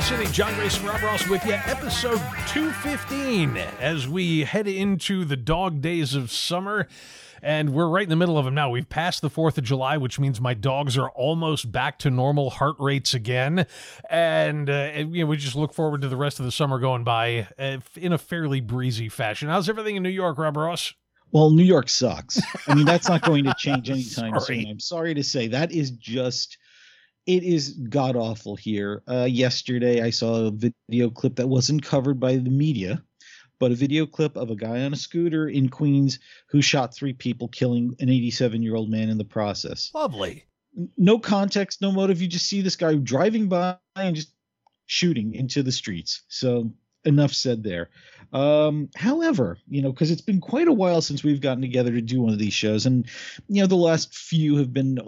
City. Jon Grayson Rob Ross with you. Episode 215 as we head into the dog days of summer. And we're right in the middle of them now. We've passed the 4th of July, which means my dogs are almost back to normal heart rates again. And, uh, you know, we just look forward to the rest of the summer going by uh, in a fairly breezy fashion. How's everything in New York, Rob Ross? Well, New York sucks. I mean, that's not going to change anytime soon. I'm sorry to say that is just it is god awful here. Uh, yesterday, I saw a video clip that wasn't covered by the media, but a video clip of a guy on a scooter in Queens who shot three people, killing an 87 year old man in the process. Lovely. No context, no motive. You just see this guy driving by and just shooting into the streets. So enough said there. Um, however, you know, because it's been quite a while since we've gotten together to do one of these shows, and you know, the last few have been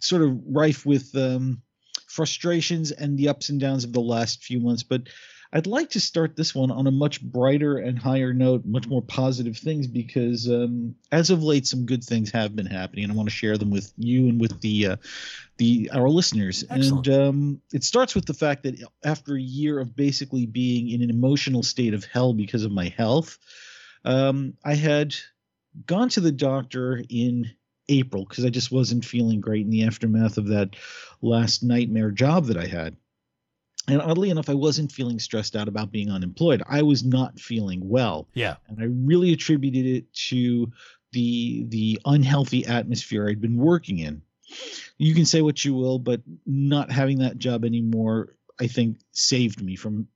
sort of rife with um, frustrations and the ups and downs of the last few months. But I'd like to start this one on a much brighter and higher note, much more positive things, because um, as of late, some good things have been happening, and I want to share them with you and with the uh, the our listeners. Excellent. And um, it starts with the fact that after a year of basically being in an emotional state of hell because of my health, um, I had gone to the doctor in April because I just wasn't feeling great in the aftermath of that last nightmare job that I had. And oddly enough, I wasn't feeling stressed out about being unemployed. I was not feeling well. Yeah. And I really attributed it to the the unhealthy atmosphere I'd been working in. You can say what you will, but not having that job anymore, I think, saved me from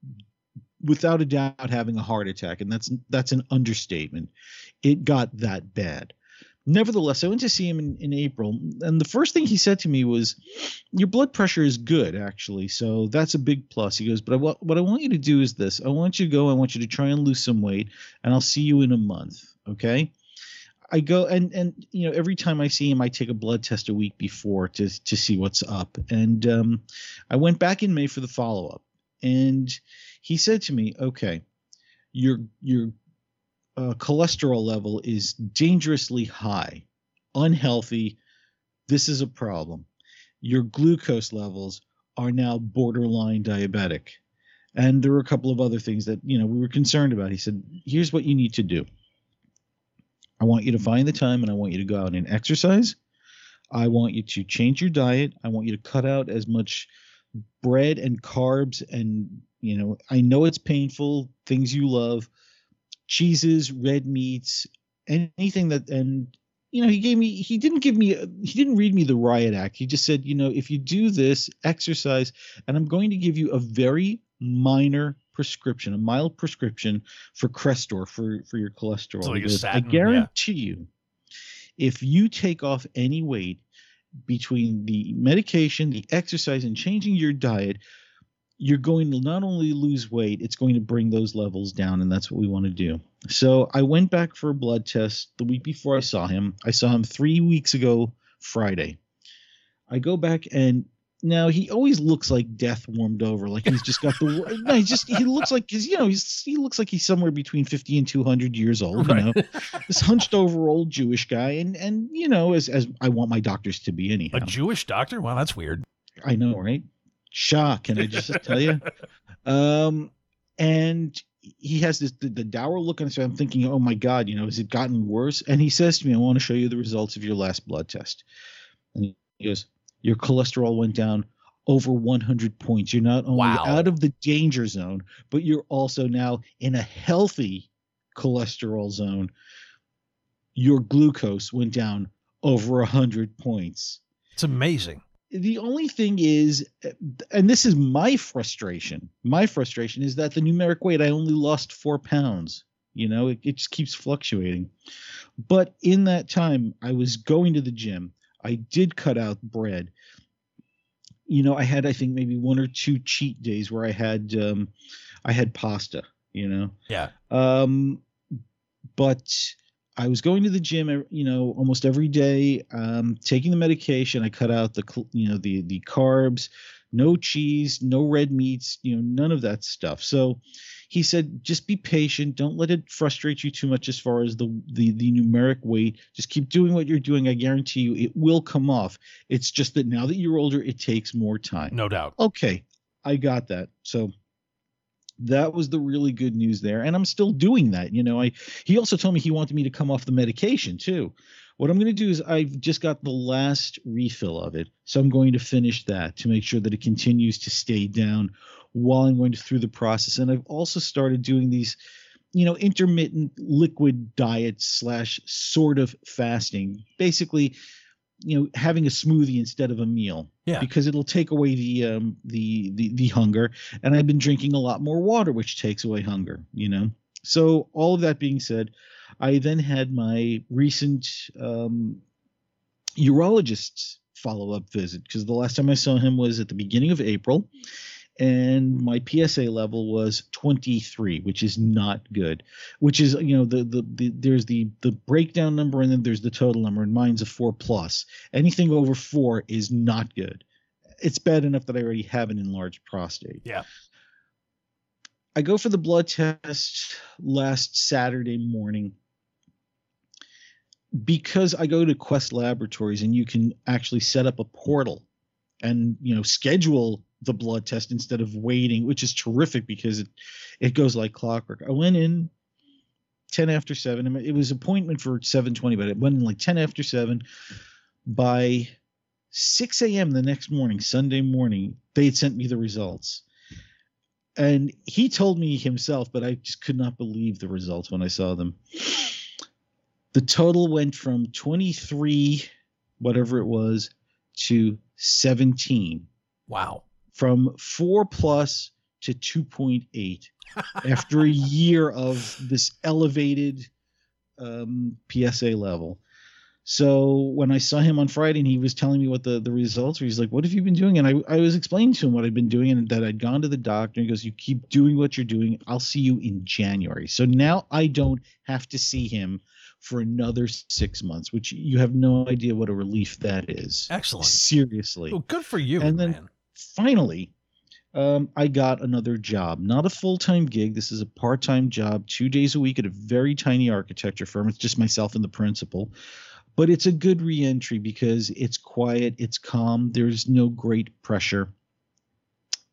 without a doubt having a heart attack. And that's that's an understatement. It got that bad nevertheless, I went to see him in, in April, and the first thing he said to me was, "Your blood pressure is good, actually, so that's a big plus." He goes, "But I, what I want you to do is this: I want you to go. I want you to try and lose some weight, and I'll see you in a month, okay?" I go and and you know every time I see him, I take a blood test a week before to to see what's up. And um, I went back in May for the follow up, and he said to me, "Okay, your your uh, cholesterol level is dangerously high, unhealthy. This is a problem. Your glucose levels are now borderline diabetic. And there were a couple of other things that, you know, we were concerned about. He said, here's what you need to do. I want you to find the time and I want you to go out and exercise. I want you to change your diet. I want you to cut out as much bread and carbs and, you know, I know it's painful, things you love cheeses, red meats, anything that and you know he gave me he didn't give me he didn't read me the riot act. He just said you know if you do this exercise and i'm going to give you a very minor prescription a mild prescription for crestor for for your cholesterol. So like Because i guarantee you if you take off any weight between the medication the exercise and changing your diet you're going to not only lose weight, it's going to bring those levels down, and that's what we want to do. So I went back for a blood test the week before I saw him. I saw him three weeks ago, Friday. I go back and now he always looks like death warmed over, like he's just got the. no, he just he looks like because you know he's he looks like he's somewhere between fifty and two hundred years old. You know, this hunched over old Jewish guy, and and you know as as I want my doctors to be anyhow. A Jewish doctor? Wow, that's weird. I know, right? Shock, can I just tell you? Um, and he has this the, the dour look on his face. I'm thinking, oh my god, you know, has it gotten worse? And he says to me, I want to show you the results of your last blood test. And he goes, Your cholesterol went down over 100 points. You're not only Wow. out of the danger zone, but you're also now in a healthy cholesterol zone. Your glucose went down over 100 points It's amazing. The only thing is and this is my frustration my frustration is that the numeric weight i only lost four pounds you know it, it just keeps fluctuating. But in that time i was going to the gym. I did cut out bread. You know i had i think maybe one or two cheat days where i had um i had pasta you know? Yeah. um, but I was going to the gym, you know, almost every day, um, taking the medication. I cut out the, you know, the the carbs, no cheese, no red meats, you know, none of that stuff. So he said, just be patient. Don't let it frustrate you too much as far as the the the numeric weight. Just keep doing what you're doing. I guarantee you, it will come off. It's just that now that you're older, it takes more time No doubt. okay I got that. So that was the really good news there and i'm still doing that you know i he also told me he wanted me to come off the medication too. What i'm going to do is i've just got the last refill of it so i'm going to finish that to make sure that it continues to stay down while i'm going through the process and i've also started doing these you know intermittent liquid diet slash sort of fasting. Basically you know having a smoothie instead of a meal yeah. because it'll take away the um the, the the hunger. And i've been drinking a lot more water which takes away hunger you know? So all of that being said i then had my recent um urologist's follow-up visit because the last time i saw him was at the beginning of april and my PSA level was 23, which is not good. Which is, you know, the, the the there's the the breakdown number and then there's the total number, and mine's a four plus. Anything over four is not good. It's bad enough that I already have an enlarged prostate. Yeah. I go for the blood test last Saturday morning because I go to Quest Laboratories and you can actually set up a portal and you know schedule the blood test instead of waiting, which is terrific because it it goes like clockwork. I went in 10 after 7. It was appointment for 7:20, but it went in like 10 after 7. By 6 a.m. the next morning, Sunday morning, they had sent me the results. And he told me himself, but I just could not believe the results when I saw them. The total went from 23, whatever it was, to 17. Wow from four plus to 2.8 after a year of this elevated um, PSA level. So when I saw him on Friday and he was telling me what the, the results were, he's like, What have you been doing? And I, I was explaining to him what I'd been doing and that I'd gone to the doctor. And he goes, You keep doing what you're doing. I'll see you in January. So now I don't have to see him for another six months, which you have no idea what a relief that is. Excellent. Seriously. Well, good for you, and then, man finally, um, I got another job. Not a full time gig. This is a part time job, two days a week at a very tiny architecture firm. It's just myself and the principal. But it's a good reentry because it's quiet, it's calm, there's no great pressure.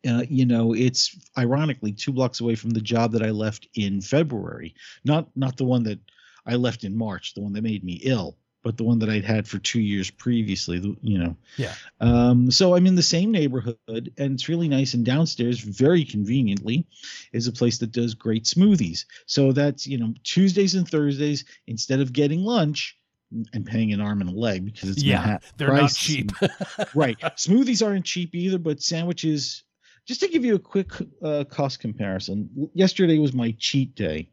Uh, you know, it's ironically two blocks away from the job that I left in February. Not not the one that I left in March, the one that made me ill but the one that I'd had for two years previously, you know. Yeah. Um, so I'm in the same neighborhood, and it's really nice. And downstairs, very conveniently, is a place that does great smoothies. So that's you know Tuesdays and Thursdays instead of getting lunch. and paying an arm and a leg because it's yeah, Manhattan they're not cheap. right. Smoothies aren't cheap either, but sandwiches. Just to give you a quick uh, cost comparison, yesterday was my cheat day,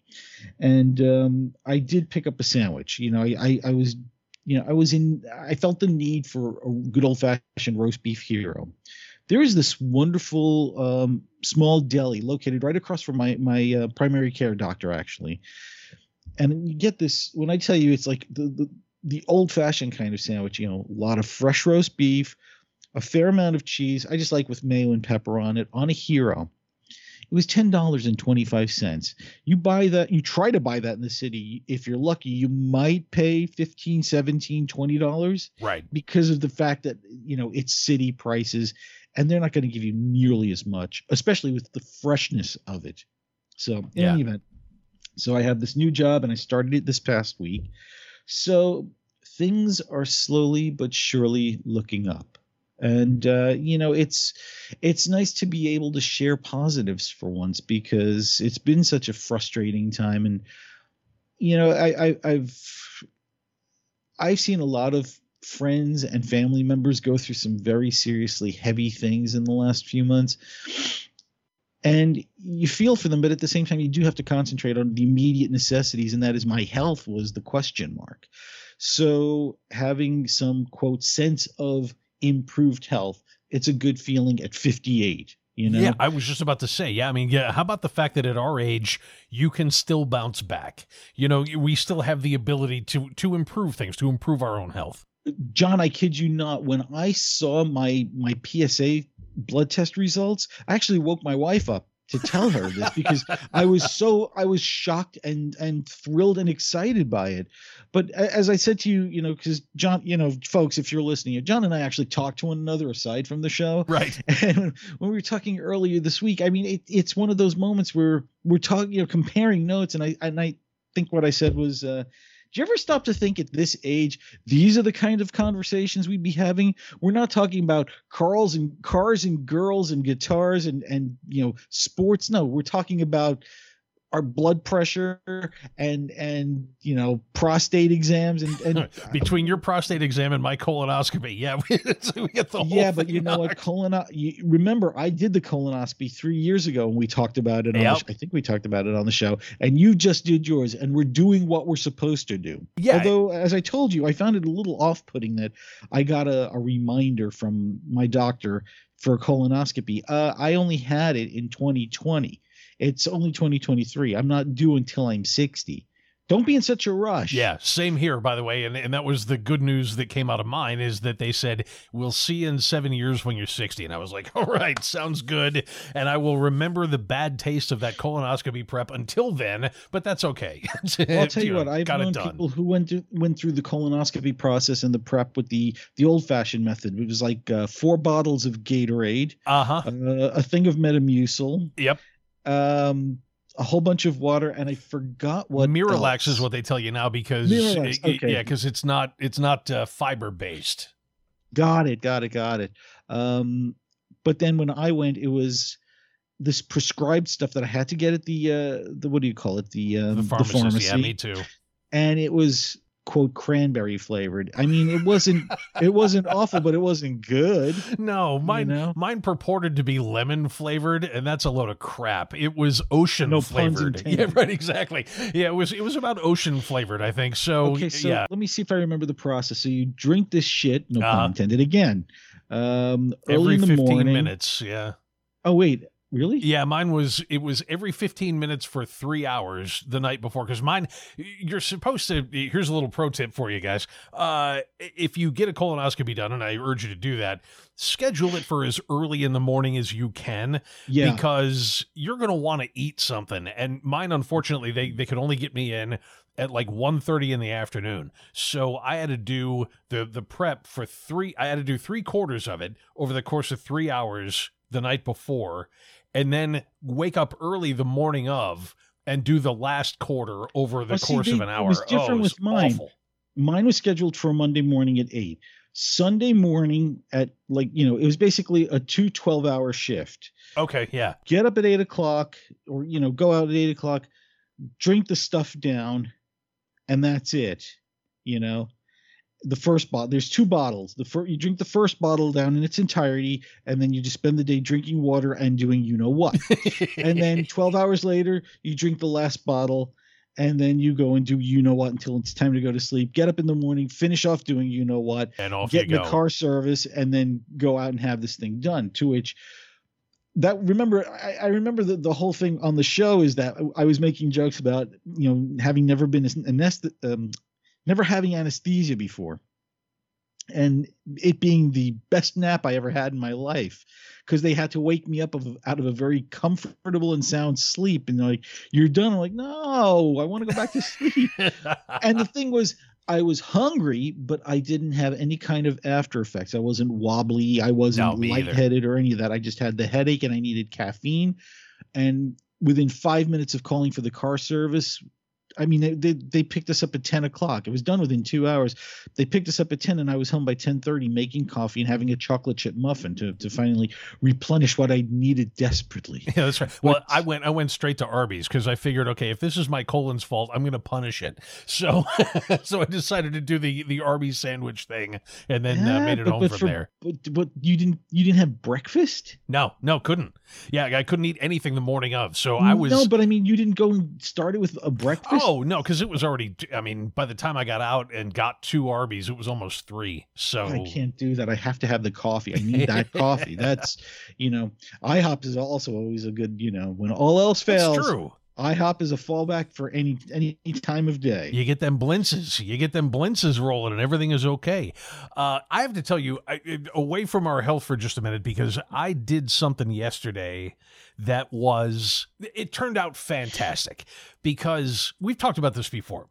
and um, I did pick up a sandwich. You know, I, I, I was you know, I was in, I felt the need for a good old fashioned roast beef hero. There is this wonderful um, small deli located right across from my my uh, primary care doctor, actually. And you get this when I tell you, it's like the the, the old fashioned kind of sandwich. You know, a lot of fresh roast beef, a fair amount of cheese. I just like with mayo and pepper on it on a hero it was $10.25. You buy that, you try to buy that in the city. If you're lucky, you might pay 15, 17, 20 dollars. Right. Because of the fact that, you know, it's city prices and they're not going to give you nearly as much, especially with the freshness of it. So, in Yeah. any event, so I have this new job and I started it this past week. So, things are slowly but surely looking up and uh, you know it's it's nice to be able to share positives for once because it's been such a frustrating time. And you know I, I i've i've seen a lot of friends and family members go through some very seriously heavy things in the last few months. And you feel for them but at the same time you do have to concentrate on the immediate necessities and that is my health was the question mark. So having some quote sense of improved health it's a good feeling at 58 you know Yeah, I was just about to say. Yeah, I mean, yeah. How about the fact that at our age you can still bounce back? You know, we still have the ability to to improve things, to improve our own health. Jon, I kid you not. When I saw my my PSA blood test results, I actually woke my wife up to tell her this because I was so I was shocked and and thrilled and excited by it. But as I said to you, you know, because Jon, you know, folks, if you're listening, John and I actually talk to one another aside from the show, right? And when we were talking earlier this week, I mean, it, it's one of those moments where we're talking, you know, comparing notes, and I and I think what I said was. uh do you ever stop to think at this age, these are the kind of conversations we'd be having? We're not talking about cars and cars and girls and guitars and and you know sports. No, we're talking about our blood pressure and and you know prostate exams and, and between your prostate exam and my colonoscopy yeah we, we get the yeah but you know what? colon you, remember i did the colonoscopy three years ago and we talked about it yep. the, i think we talked about it on the show and you just did yours and we're doing what we're supposed to do. Yeah. Although as i told you i found it a little off-putting that i got a, a reminder from my doctor for a colonoscopy. Uh, i only had it in 2020 it's only 2023. I'm not due until I'm 60. Don't be in such a rush. Yeah, same here, by the way. And, and that was the good news that came out of mine is that they said, we'll see you in seven years when you're 60. And I was like, all right, sounds good. And I will remember the bad taste of that colonoscopy prep until then, but that's okay. well, I'll tell you, you what, I've known people who went to, went through the colonoscopy process and the prep with the, the old fashioned method. It was like uh, four bottles of Gatorade, uh-huh. Uh, a thing of Metamucil. Yep um, a whole bunch of water, and I forgot what Miralax else. is what they tell you now because it, okay. yeah, because it's not it's not uh, fiber based. Got it, got it, got it. Um, but then when I went, it was this prescribed stuff that I had to get at the uh the what do you call it the um, the, the pharmacy. Yeah, me too. And it was quote cranberry flavored. I mean, it wasn't it wasn't awful, but it wasn't good. No, mine you know? mine purported to be lemon flavored, and that's a load of crap. It was ocean no flavored. Yeah, right, exactly. Yeah, it was it was about ocean flavored, I think. So, okay, so yeah. let me see if I remember the process. So you drink this shit, no uh, pun intended again. Um, every early in the 15 morning. minutes, yeah. Oh wait, Really? Yeah, mine was it was every 15 minutes for 3 hours the night before cuz mine you're supposed to here's a little pro tip for you guys. Uh if you get a colonoscopy done and I urge you to do that, schedule it for as early in the morning as you can yeah. because you're going to want to eat something and mine unfortunately they they could only get me in at like 1.30 in the afternoon so i had to do the the prep for three i had to do three quarters of it over the course of three hours the night before and then wake up early the morning of and do the last quarter over the well, course see, of an hour. It was different oh, it was with mine. Awful. Mine was scheduled for Monday morning at eight. Sunday morning at like, you know, it was basically a two 12 hour shift. Okay. Yeah. Get up at eight o'clock or, you know, go out at eight o'clock, drink the stuff down, and that's it. You know, the first bottle. There's two bottles. The first you drink the first bottle down in its entirety, and then you just spend the day drinking water and doing you know what. and then 12 hours later, you drink the last bottle, and then you go and do you know what until it's time to go to sleep. Get up in the morning, finish off doing you know what, and off get in the car service, and then go out and have this thing done. To which that remember I, I remember the, the whole thing on the show is that I was making jokes about you know having never been anest- um, never having anesthesia before. And it being the best nap I ever had in my life because they had to wake me up of, out of a very comfortable and sound sleep. And like you're done. I'm like no I want to go back to sleep. And the thing was I was hungry but I didn't have any kind of after effects. I wasn't wobbly. I wasn't no, lightheaded either. or any of that. I just had the headache and I needed caffeine. And within five minutes of calling for the car service I mean, they, they, they picked us up at ten o'clock. It was done within two hours. They picked us up at ten, and I was home by ten thirty, making coffee and having a chocolate chip muffin to, to finally replenish what I needed desperately. Yeah, that's right. Well, I went I went straight to Arby's because I figured, okay, if this is my colon's fault, I'm going to punish it. So so I decided to do the the Arby's sandwich thing, and then yeah, uh, made it but, home but from for, there. But, but you didn't you didn't have breakfast? No, no, couldn't. Yeah, I couldn't eat anything the morning of. So I was no, but I mean, you didn't go and start it with a breakfast. Oh Oh, no, because it was already. I mean, by the time I got out and got two Arby's, it was almost three. So I can't do that. I have to have the coffee. I need that coffee. That's you know, IHOP is also always a good. You know, when all else fails, That's true. IHOP is a fallback for any any time of day. You get them blintzes, you get them blintzes rolling, and everything is okay. Uh, I have to tell you, I, away from our health for just a minute, because I did something yesterday that was it turned out fantastic. Because we've talked about this before.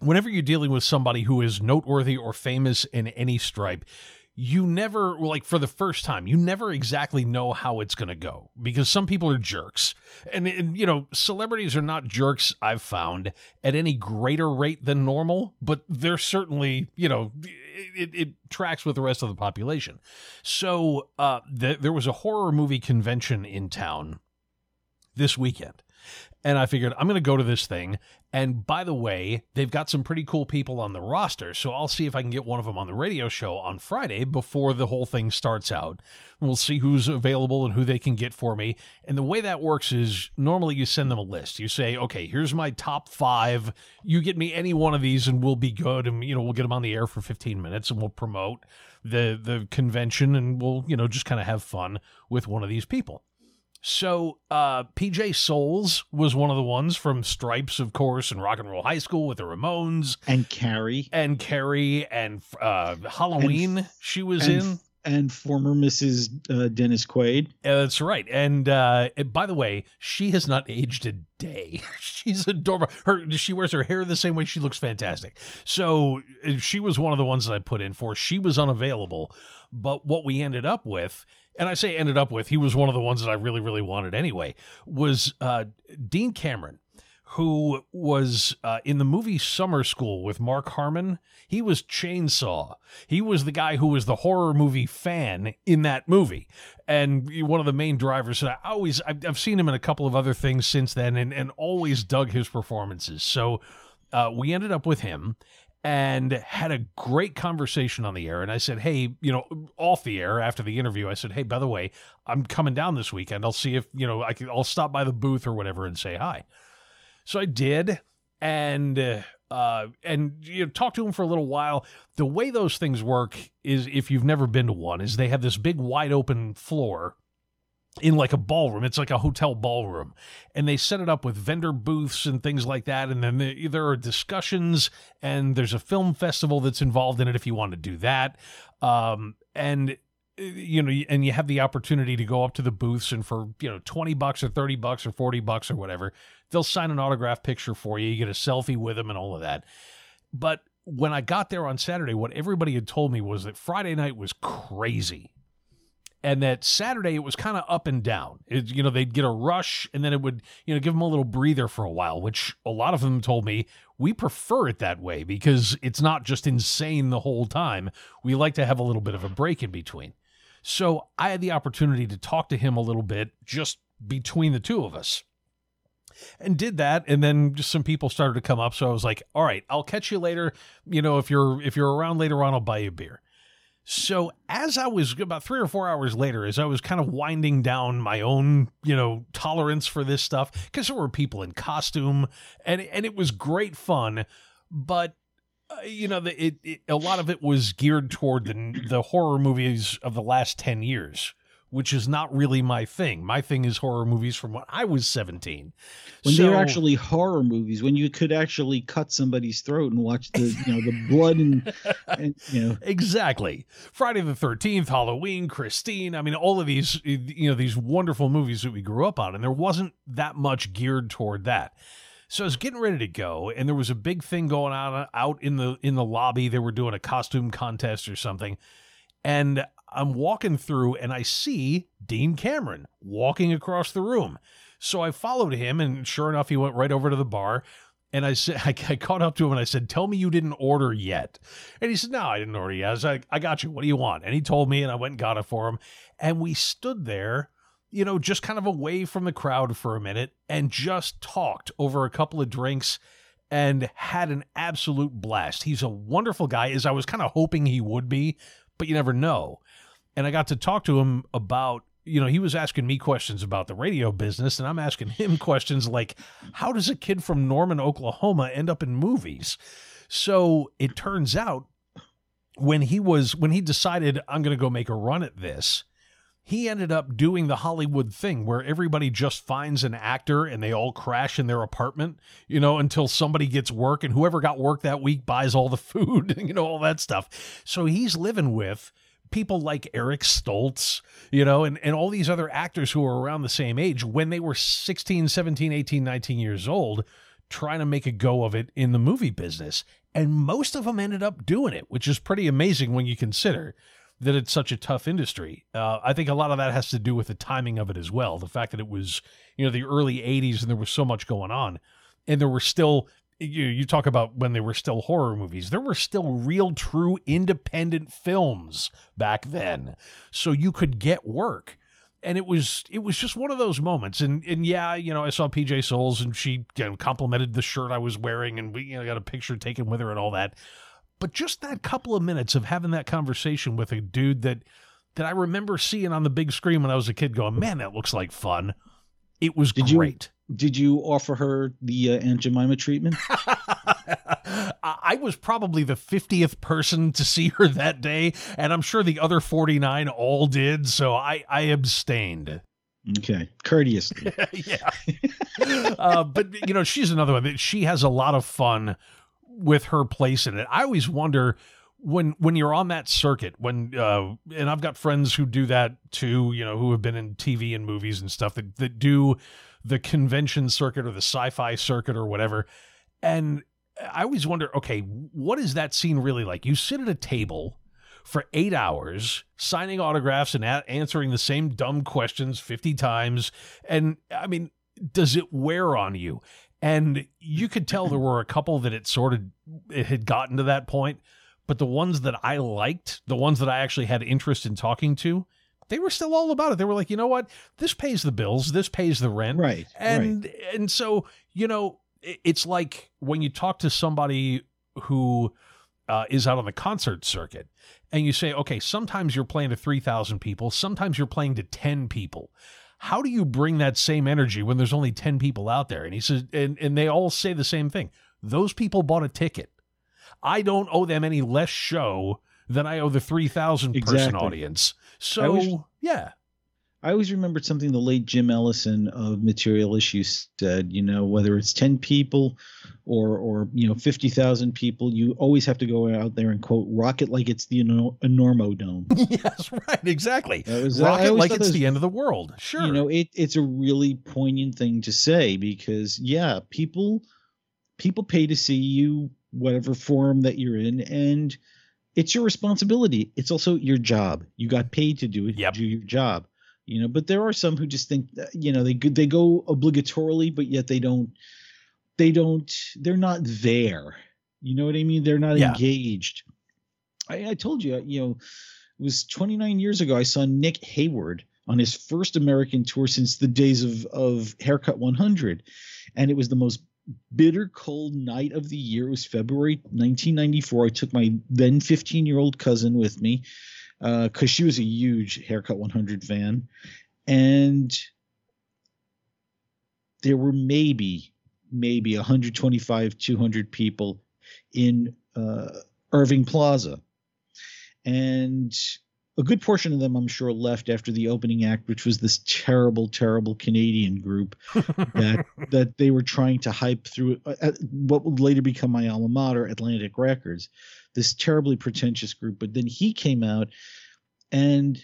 Whenever you're dealing with somebody who is noteworthy or famous in any stripe, you never like for the first time you never exactly know how it's going to go because some people are jerks. And, and, you know celebrities are not jerks i've found at any greater rate than normal but they're certainly you know it, it tracks with the rest of the population. So uh, th- there was a horror movie convention in town this weekend and I figured I'm going to go to this thing. And by the way, they've got some pretty cool people on the roster. So I'll see if I can get one of them on the radio show on Friday before the whole thing starts out. We'll see who's available and who they can get for me. And the way that works is normally you send them a list. You say, okay, here's my top five. You get me any one of these and we'll be good. And, you know, we'll get them on the air for 15 minutes and we'll promote the, the convention and we'll, you know, just kind of have fun with one of these people. So uh, PJ Soles was one of the ones from Stripes, of course, and Rock and Roll High School with the Ramones, and Carrie, and Carrie, and uh, Halloween. And, she was and, in, and former Mrs. Uh, Dennis Quaid. that's right. And uh, by the way, she has not aged a day. She's adorable. Her she wears her hair the same way. She looks fantastic. So uh, she was one of the ones that I put in for. She was unavailable, but what we ended up with and I say ended up with, he was one of the ones that I really, really wanted anyway, was uh, Dean Cameron, who was uh, in the movie Summer School with Mark Harmon. He was Chainsaw. He was the guy who was the horror movie fan in that movie. And one of the main drivers. And I always, I've, seen him in a couple of other things since then and, and always dug his performances. So uh, we ended up with him and had a great conversation on the air. And I said, Hey, you know, off the air after the interview, I said, Hey, by the way, I'm coming down this weekend. I'll see if, you know, I can, I'll stop by the booth or whatever and say hi. So I did. And, uh, and you know, talk to him for a little while. The way those things work is, if you've never been to one, is they have this big wide open floor in like a ballroom. It's like a hotel ballroom. And they set it up with vendor booths and things like that. And then there are discussions, and there's a film festival that's involved in it if you want to do that. Um, and you know, and you have the opportunity to go up to the booths and for, you know, 20 bucks or 30 bucks or 40 bucks or whatever, they'll sign an autograph picture for you. You get a selfie with them and all of that. But when I got there on Saturday, what everybody had told me was that Friday night was crazy and that Saturday it was kind of up and down. It, you know, they'd get a rush and then it would, you know, give them a little breather for a while, which a lot of them told me we prefer it that way because it's not just insane the whole time. We like to have a little bit of a break in between. So I had the opportunity to talk to him a little bit just between the two of us. And did that, and then just some people started to come up. So I was like, "All right, I'll catch you later. You know, if you're if you're around later on, I'll buy you a beer." So as I was about three or four hours later, as I was kind of winding down my own, you know, tolerance for this stuff, because there were people in costume, and and it was great fun, but uh, you know, the, it, it, a lot of it was geared toward the the horror movies of the last ten years which is not really my thing. My thing is horror movies from when I was 17. When so, they're actually horror movies, when you could actually cut somebody's throat and watch the, you know, the blood and, and you know. Exactly. Friday the 13th, Halloween, Christine. I mean, all of these, you know, these wonderful movies that we grew up on, and there wasn't that much geared toward that. So I was getting ready to go, and there was a big thing going on uh, out in the in the lobby. They were doing a costume contest or something, and I'm walking through and I see Dean Cameron walking across the room. So I followed him, and sure enough, he went right over to the bar. And I said, I, I caught up to him and I said, "Tell me you didn't order yet." And he said, "No, I didn't order yet." I was like, "I got you. What do you want?" And he told me, and I went and got it for him. And we stood there, you know, just kind of away from the crowd for a minute, and just talked over a couple of drinks and had an absolute blast. He's a wonderful guy, as I was kind of hoping he would be, but you never know and I got to talk to him about you know, he was asking me questions about the radio business, and I'm asking him questions like, how does a kid from Norman, Oklahoma end up in movies? So it turns out when he was when he decided I'm going to go make a run at this, he ended up doing the Hollywood thing where everybody just finds an actor and they all crash in their apartment, you know, until somebody gets work and whoever got work that week buys all the food, you know, all that stuff. So he's living with people like Eric Stoltz, you know, and, and all these other actors who were around the same age when they were 16, 17, 18, 19 years old, trying to make a go of it in the movie business. And most of them ended up doing it, which is pretty amazing when you consider that it's such a tough industry. Uh, I think a lot of that has to do with the timing of it as well. The fact that it was, you know, the early 80s and there was so much going on. And there were still, you, you talk about when they were still horror movies, there were still real, true independent films back then. So you could get work. And it was it was just one of those moments, and and yeah, you know, I saw PJ Soles, and she you know, complimented the shirt I was wearing, and we you know got a picture taken with her and all that. But just that couple of minutes of having that conversation with a dude that that I remember seeing on the big screen when I was a kid, going, "Man, that looks like fun." It was did great. You, did you offer her the uh, Aunt Jemima treatment? I was probably the 50th person to see her that day, and I'm sure the other 49 all did, so I, I abstained. Okay, courteously. yeah. uh, but, you know, she's another one that she has a lot of fun with her place in it. I always wonder when when you're on that circuit when uh and I've got friends who do that too, you know, who have been in TV and movies and stuff that that do the convention circuit or the sci-fi circuit or whatever. And I always wonder, okay, what is that scene really like? You sit at a table for 8 hours signing autographs and a- answering the same dumb questions 50 times and I mean, does it wear on you? And you could tell there were a couple that it sort of it had gotten to that point, but the ones that I liked, the ones that I actually had interest in talking to, they were still all about it. They were like, you know what, this pays the bills, this pays the rent, right? And right. and so you know, it's like when you talk to somebody who uh, is out on the concert circuit, and you say, okay, sometimes you're playing to three thousand people, sometimes you're playing to ten people how do you bring that same energy when there's only 10 people out there? And he says, and, and they all say the same thing. Those people bought a ticket. I don't owe them any less show than I owe the 3,000 person exactly. audience. So, wish, yeah. I always remembered something the late Jim Ellison of Material Issues said, you know, whether it's 10 people or, or you know, 50,000 people, you always have to go out there and quote, rock it like it's the Enormo Dome. yes, right, exactly. Was, uh, rock it like it's was, the end of the world. Sure. You know, it, it's a really poignant thing to say because, yeah, people people pay to see you, whatever form that you're in, and it's your responsibility. It's also your job. You got paid to do it. Yep. Do your job you know but there are some who just think that, you know they they go obligatorily but yet they don't they don't they're not there. You know what i mean? They're not yeah. engaged. I, I told you you know it was 29 years ago i saw nick hayward on his first american tour since the days of of haircut 100 and it was the most bitter cold night of the year. It was february 1994 i took my then 15 year old cousin with me because uh, she was a huge Haircut 100 fan, and there were maybe maybe 125 200 people in uh, Irving Plaza, and a good portion of them, I'm sure, left after the opening act, which was this terrible, terrible Canadian group that that they were trying to hype through uh, what would later become my alma mater, Atlantic Records this terribly pretentious group. But then he came out, and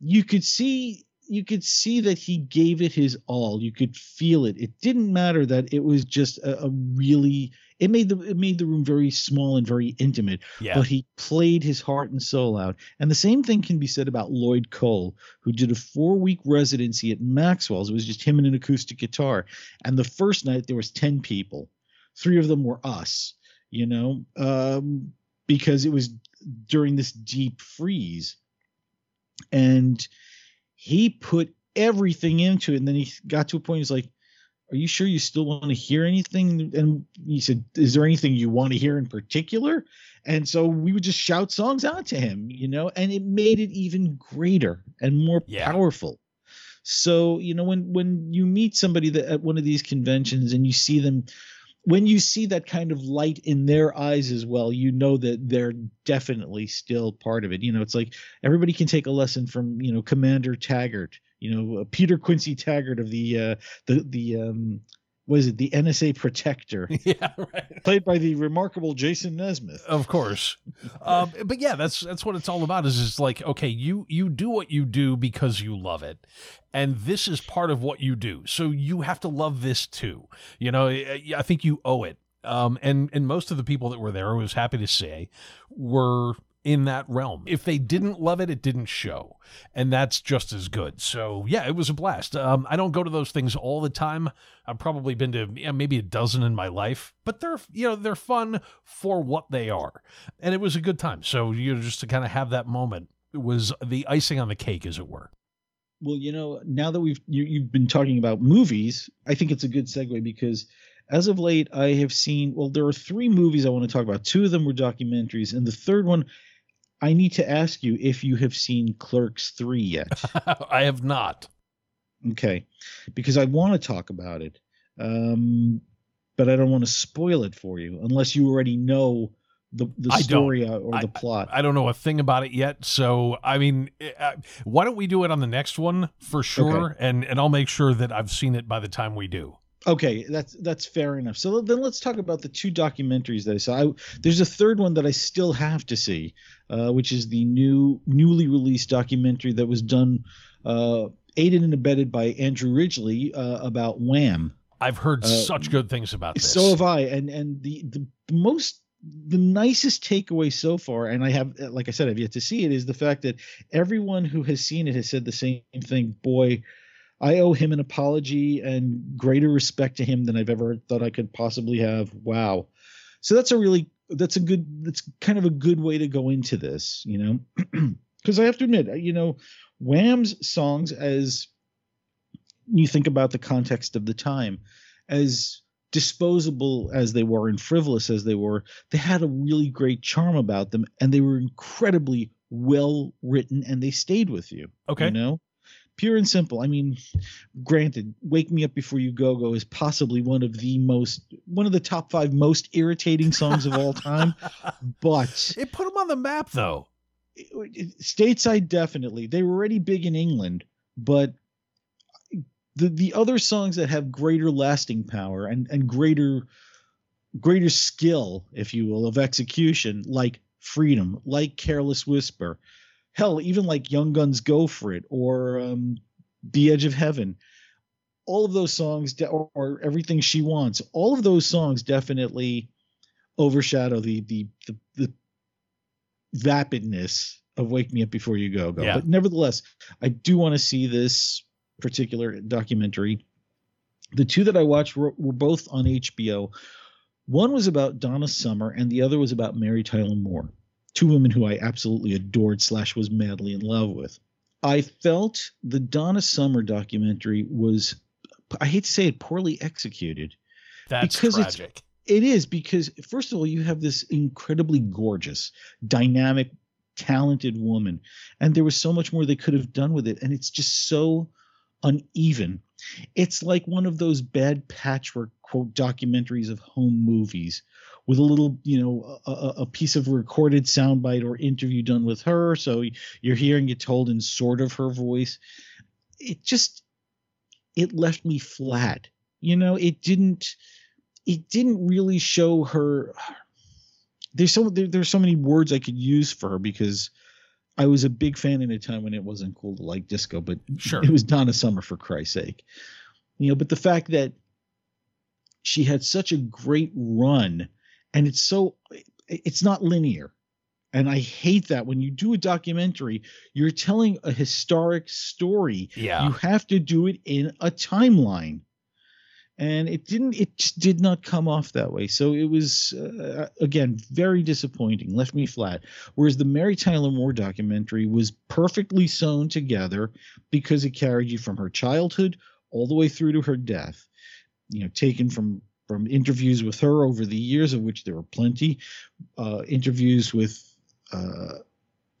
you could see you could see that he gave it his all. You could feel it. It didn't matter that it was just a, a really it made the it made the room very small and very intimate. Yeah. But he played his heart and soul out. And the same thing can be said about Lloyd Cole, who did a four week residency at Maxwell's. It was just him and an acoustic guitar. And the first night there was ten people. Three of them were us, you know. Um, because it was during this deep freeze. And he put everything into it. And then he got to a point, he's like, Are you sure you still want to hear anything? And he said, Is there anything you want to hear in particular? And so we would just shout songs out to him, you know, and it made it even greater and more yeah. powerful. So, you know, when when you meet somebody that at one of these conventions and you see them when you see that kind of light in their eyes as well, you know that they're definitely still part of it. You know, it's like everybody can take a lesson from you know Commander Taggart, you know uh, Peter Quincy Taggart of the uh, the the um, was it the NSA Protector? Yeah, right. Played by the remarkable Jason Nesmith. Of course, um, but yeah, that's that's what it's all about. Is it's like okay, you you do what you do because you love it, and this is part of what you do. So you have to love this too. You know, I think you owe it. Um, and and most of the people that were there, I was happy to say, were in that realm. If they didn't love it, it didn't show. And that's just as good. So, yeah, it was a blast. Um, I don't go to those things all the time. I've probably been to yeah, maybe a dozen in my life, but they're, you know, they're fun for what they are. And it was a good time. So, you know, just to kind of have that moment was the icing on the cake, as it were. Well, you know, now that we've you, you've been talking about movies, I think it's a good segue because as of late, I have seen. Well, there are three movies I want to talk about. Two of them were documentaries, and the third one I need to ask you if you have seen Clerks 3 yet. I have not. Okay. Because I want to talk about it. Um, but I don't want to spoil it for you unless you already know the, the story or the I, plot. I don't know a thing about it yet. So, I mean, uh, why don't we do it on the next one for sure? Okay. And, and I'll make sure that I've seen it by the time we do. Okay, that's that's fair enough. So then let's talk about the two documentaries that I saw. I, there's a third one that I still have to see, uh, which is the new newly released documentary that was done, uh, aided and abetted by Andrew Ridgeley uh, about Wham. I've heard uh, such good things about this. So have I, and and the the most the nicest takeaway so far, and I have, like I said, I've yet to see it, is the fact that everyone who has seen it has said the same thing. Boy I owe him an apology and greater respect to him than I've ever thought I could possibly have. Wow. So that's a really that's a good that's kind of a good way to go into this, you know. Cuz I have to admit, you know, Wham's songs as you think about the context of the time as disposable as they were and frivolous as they were, they had a really great charm about them and they were incredibly well written and they stayed with you. Okay. You know? Pure and simple. I mean, granted, "Wake Me Up Before You Go Go" is possibly one of the most, one of the top five most irritating songs of all time, but it put them on the map, though. Stateside, definitely. They were already big in England, but the the other songs that have greater lasting power and and greater greater skill, if you will, of execution, like "Freedom," like "Careless Whisper." Hell, even like Young Guns Go For It or um, The Edge of Heaven, all of those songs, or, or, Everything She Wants, all of those songs definitely overshadow the the the, the vapidness of Wake Me Up Before You Go Go. Yeah. But nevertheless, I do want to see this particular documentary. The two that I watched were, were both on HBO. One was about Donna Summer, and the other was about Mary Tyler Moore two women who I absolutely adored slash was madly in love with. I felt the Donna Summer documentary was, I hate to say it, poorly executed. That's because tragic. It is because first of all, you have this incredibly gorgeous, dynamic, talented woman, and there was so much more they could have done with it, and it's just so uneven. It's like one of those bad patchwork quote documentaries of home movies with a little, you know, a, a piece of recorded soundbite or interview done with her. So you're hearing it told in sort of her voice. It just, it left me flat. You know, it didn't, it didn't really show her. There's so there, there's so many words I could use for her because I was a big fan in a time when it wasn't cool to like disco, but sure. it was Donna Summer for Christ's sake. You know, but the fact that she had such a great run and it's so it's not linear. And i hate that when you do a documentary you're telling a historic story. Yeah. You have to do it in a timeline. And it didn't it did not come off that way. So it was uh, again very disappointing left me flat. Whereas the mary tyler moore documentary was perfectly sewn together because it carried you from her childhood all the way through to her death you know taken from from interviews with her over the years, of which there were plenty, uh, interviews with uh,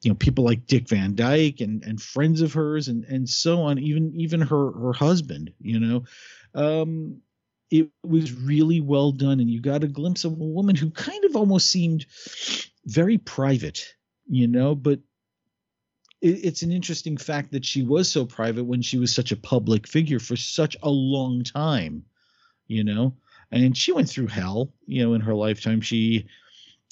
you know people like Dick Van Dyke and and friends of hers and and so on, even even her her husband. You know, um, it was really well done, and you got a glimpse of a woman who kind of almost seemed very private, you know, but it's an interesting fact that she was so private when she was such a public figure for such a long time, you know. And she went through hell, you know, in her lifetime. She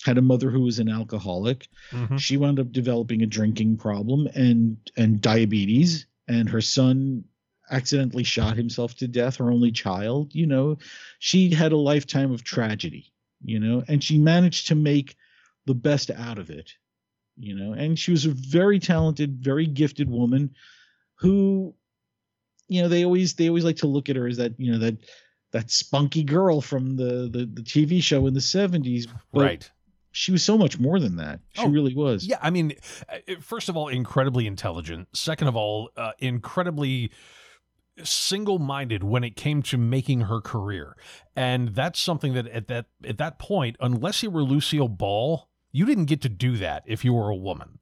had a mother who was an alcoholic. Mm-hmm. She wound up developing a drinking problem and and diabetes, and her son accidentally shot himself to death, her only child. You know, she had a lifetime of tragedy, you know, and she managed to make the best out of it you know and she was a very talented very gifted woman who you know they always they always like to look at her as that you know that that spunky girl from the the, the tv show in the 70s right. she was so much more than that. She oh, really was. yeah i mean uh, first of all incredibly intelligent. Second of all uh, incredibly single-minded when it came to making her career. And that's something that at that at that point unless you were lucille ball you didn't get to do that if you were a woman.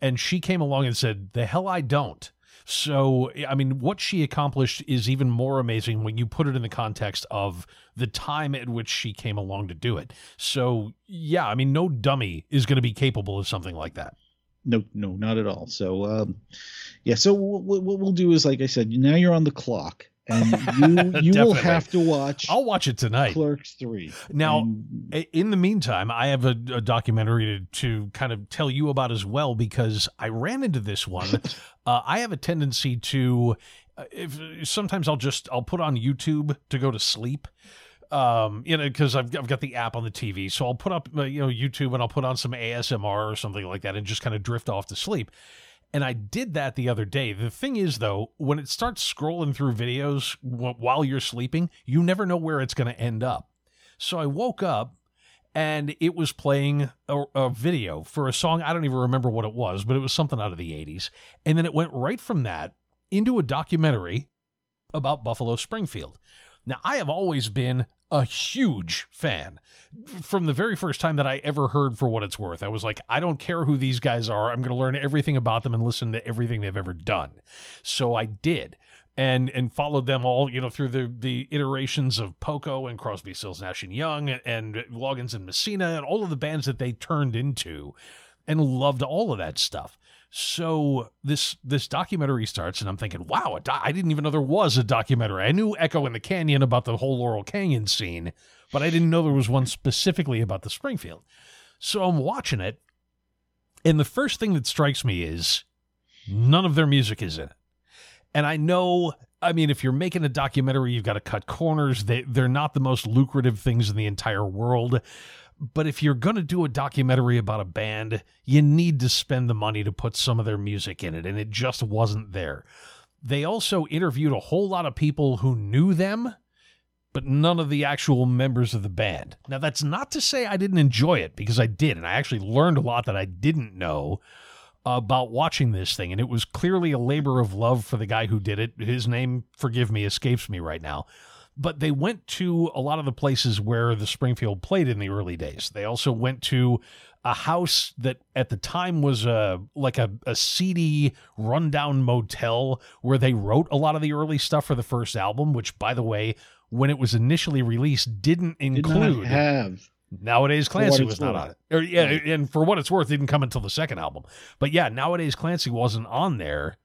And she came along and said, The hell I don't. So, I mean, what she accomplished is even more amazing when you put it in the context of the time at which she came along to do it. So, yeah, I mean, no dummy is going to be capable of something like that. No, no, not at all. So, um, yeah, so what, what we'll do is, like I said, now you're on the clock and you you will have to watch. I'll watch it tonight. Clerks three. Now, and, in the meantime, I have a, a documentary to, to, kind of tell you about as well because I ran into this one. uh, I have a tendency to, uh, if sometimes I'll just I'll put on YouTube to go to sleep um, you know, because I've, I've got the app on the TV, so I'll put up, uh, you know, YouTube and I'll put on some ASMR or something like that and just kind of drift off to sleep. And I did that the other day. The thing is, though, when it starts scrolling through videos while you're sleeping, you never know where it's going to end up. So I woke up and it was playing a, a, video for a song. I don't even remember what it was, but it was something out of the 80s. And then it went right from that into a documentary about Buffalo Springfield. Now, I have always been a huge fan from the very first time that I ever heard for what it's worth. I was like, I don't care who these guys are. I'm going to learn everything about them and listen to everything they've ever done. So I did. And and followed them all, you know, through the the iterations of Poco and Crosby, Stills, Nash and Young and, and Loggins and Messina and all of the bands that they turned into, and loved all of that stuff. So this this documentary starts, and I'm thinking, wow, do- I didn't even know there was a documentary. I knew Echo in the Canyon about the whole Laurel Canyon scene, but I didn't know there was one specifically about the Springfield. So I'm watching it, and the first thing that strikes me is none of their music is in it. And I know, I mean, if you're making a documentary, you've got to cut corners. They, they're not the most lucrative things in the entire world. But if you're going to do a documentary about a band, you need to spend the money to put some of their music in it, and it just wasn't there. They also interviewed a whole lot of people who knew them, but none of the actual members of the band. Now, that's not to say I didn't enjoy it, because I did, and I actually learned a lot that I didn't know about watching this thing, and it was clearly a labor of love for the guy who did it. His name, forgive me, escapes me right now but they went to a lot of the places where the Springfield played in the early days. They also went to a house that at the time was a like a, a seedy rundown motel where they wrote a lot of the early stuff for the first album, which by the way, when it was initially released, didn't include Did have Nowadays Clancy was not on it. Or yeah, and for what it's worth, it didn't come until the second album. But yeah, nowadays Clancy wasn't on there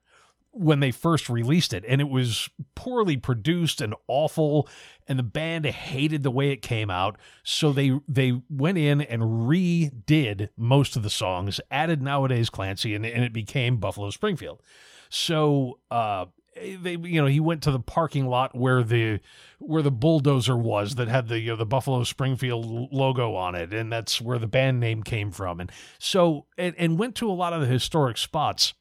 when they first released it and it was poorly produced and awful and the band hated the way it came out. So they they went in and redid most of the songs added nowadays clancy and, and it became buffalo springfield. So uh they you know he went to the parking lot where the where the bulldozer was that had the you know, the Buffalo Springfield logo on it and that's where the band name came from. And so and, and went to a lot of the historic spots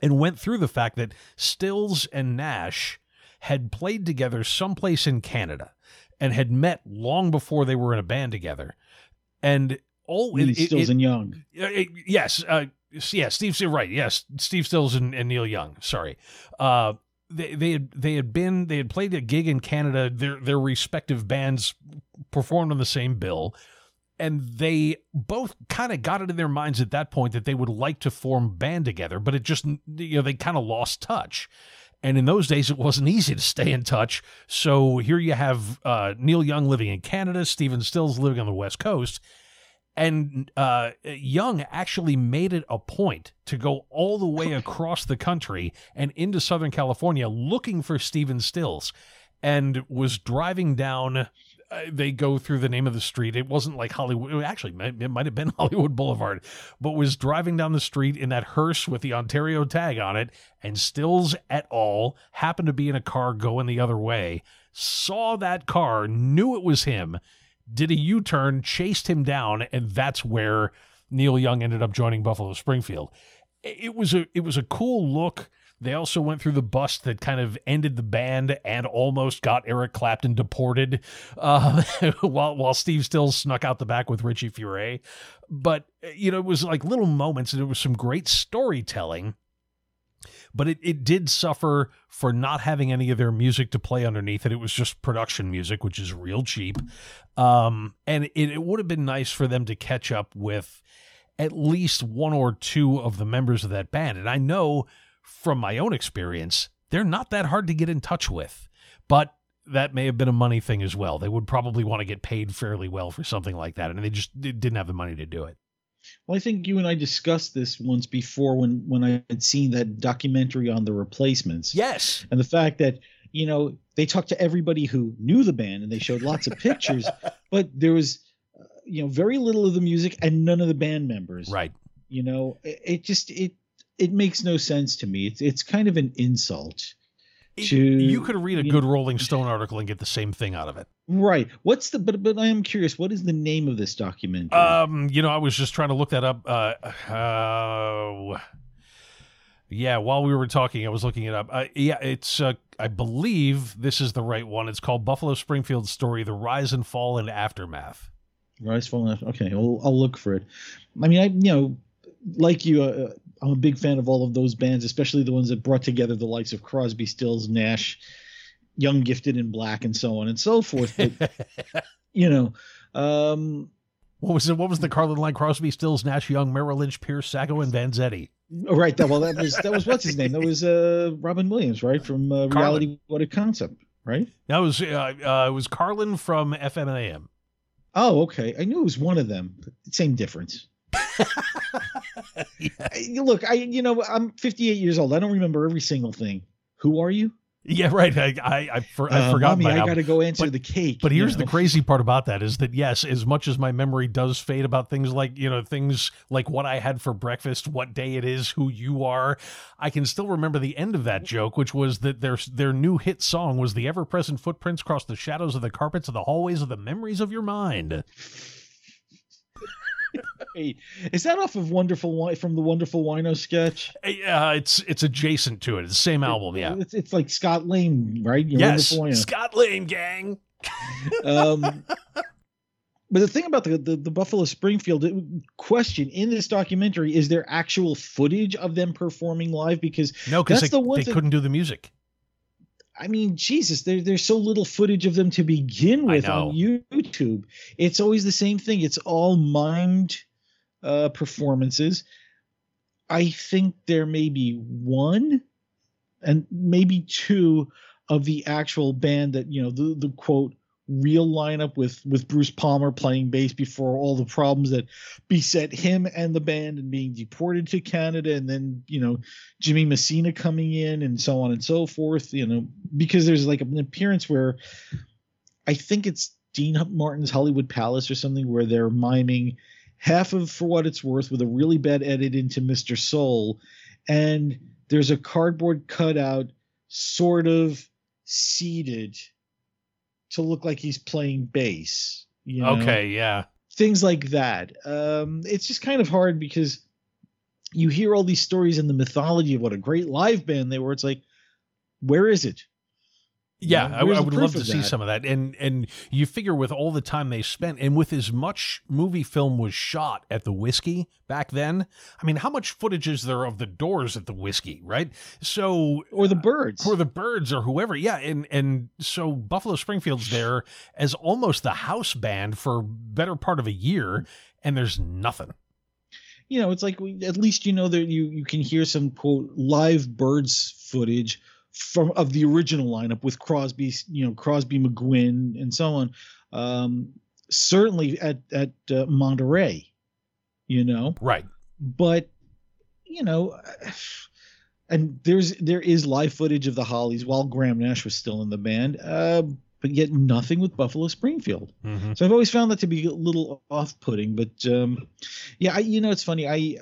and went through the fact that Stills and Nash had played together someplace in Canada and had met long before they were in a band together. And all it, Stills it, and Young. It, yes, uh, yeah, Steve. Right, yes, Steve Stills and, and Neil Young. Sorry, uh, they they had they had been they had played a gig in Canada. Their their respective bands performed on the same bill and they both kind of got it in their minds at that point that they would like to form band together, but it just you know they kind of lost touch. And in those days, it wasn't easy to stay in touch. So here you have uh, Neil Young living in Canada, Stephen Stills living on the West Coast. And uh, Young actually made it a point to go all the way across the country and into Southern California looking for Stephen Stills and was driving down uh, they go through the name of the street. It wasn't like Hollywood. Actually, it might have been Hollywood Boulevard, but was driving down the street in that hearse with the Ontario tag on it, and Stills et al. happened to be in a car going the other way, saw that car, knew it was him, did a U turn, chased him down, and that's where Neil Young ended up joining Buffalo Springfield. It was a it was a cool look they also went through the bust that kind of ended the band and almost got Eric Clapton deported uh, while, while Steve Stills snuck out the back with Richie Furay. But, you know, it was like little moments and it was some great storytelling. But it, it did suffer for not having any of their music to play underneath it. It was just production music, which is real cheap. Um, and it, it would have been nice for them to catch up with at least one or two of the members of that band. And I know from my own experience, they're not that hard to get in touch with. But that may have been a money thing as well. They would probably want to get paid fairly well for something like that, and they just didn't have the money to do it. Well, I think you and I discussed this once before when when I had seen that documentary on the replacements. Yes, and the fact that you know they talked to everybody who knew the band and they showed lots of pictures, but there was uh, you know very little of the music and none of the band members. Right. You know, it, it just it it makes no sense to me. It's it's kind of an insult. To, you could read a good know, Rolling Stone article and get the same thing out of it. Right. What's the but but I am curious. What is the name of this documentary? Um, you know, I was just trying to look that up. Uh, uh yeah, while we were talking, I was looking it up. Uh, yeah, it's uh, I believe this is the right one. It's called Buffalo Springfield Story: The Rise and Fall and Aftermath. Rise, Fall, and Okay, I'll, I'll look for it. I mean, I you know, like you, uh, I'm a big fan of all of those bands, especially the ones that brought together the likes of Crosby, Stills, Nash, Young, Gifted, and Black, and so on and so forth. But you know, um, what was it? What was the Carlin line? Crosby, Stills, Nash, Young, Merrill Lynch, Pierce, Sacco, and Vanzetti. Oh, right. That well, that was that was what's his name? That was uh, Robin Williams, right? From uh, Reality What a Concept, right? That was uh, uh, it was Carlin from FM and AM. Oh, okay. I knew it was one of them. Same difference. yeah. Look, I you know I'm 58 years old. I don't remember every single thing. Who are you? Yeah, right. I I I, for, I uh, forgot. Mommy, I got to go answer but, the cake. But here's know? the crazy part about that is that yes, as much as my memory does fade about things like you know things like what I had for breakfast, what day it is, who you are, I can still remember the end of that joke, which was that their their new hit song was the ever present footprints cross the shadows of the carpets of the hallways of the memories of your mind. Is that off of Wonderful from the Wonderful Wino sketch? Uh, it's it's adjacent to it. It's the same album, yeah. It's, it's like Scott Lane, right? Your yes, Scott Lane gang. um, but the thing about the, the, the Buffalo Springfield question in this documentary is there actual footage of them performing live? Because no, because they, the they couldn't do the music. I mean, Jesus, there, there's so little footage of them to begin with on YouTube. It's always the same thing. It's all mimed uh, performances. I think there may be one and maybe two of the actual band that, you know, the, the quote real lineup with with Bruce Palmer playing bass before all the problems that beset him and the band and being deported to Canada and then you know Jimmy Messina coming in and so on and so forth you know because there's like an appearance where I think it's Dean Martin's Hollywood Palace or something where they're miming half of for what it's worth with a really bad edit into Mr. Soul and there's a cardboard cutout sort of seated to look like he's playing bass. You know? Okay, yeah. Things like that. Um, it's just kind of hard because you hear all these stories in the mythology of what a great live band they were. It's like, where is it? Yeah, I, I, would love to see some of that. And and you figure with all the time they spent and with as much movie film was shot at the whiskey back then. I mean, how much footage is there of the doors at the whiskey, right? So or the uh, Byrds. Or the Byrds or whoever. Yeah, and and so Buffalo Springfield's there as almost the house band for better part of a year and there's nothing you know, it's like at least you know that you you can hear some quote live Byrds footage from of the original lineup with Crosby, you know, Crosby, McGuinn, and so on. Um, certainly at at uh, Monterey, you know, right. But you know, and there's there is live footage of the Hollies while Graham Nash was still in the band. Uh, but yet nothing with Buffalo Springfield. Mm-hmm. So I've always found that to be a little off-putting. But um, yeah, I, you know, it's funny. I,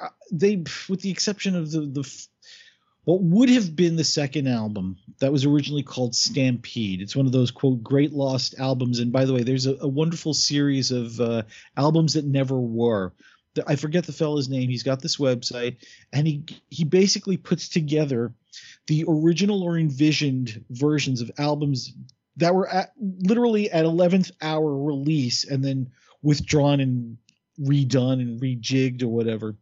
I they, with the exception of the the what would have been the second album that was originally called Stampede. It's one of those quote great lost albums. And by the way, there's a, a wonderful series of uh, albums that never were. I forget the fellow's name. He's got this website, and he he basically puts together the original or envisioned versions of albums that were at, literally at 11th hour release and then withdrawn and redone and rejigged or whatever.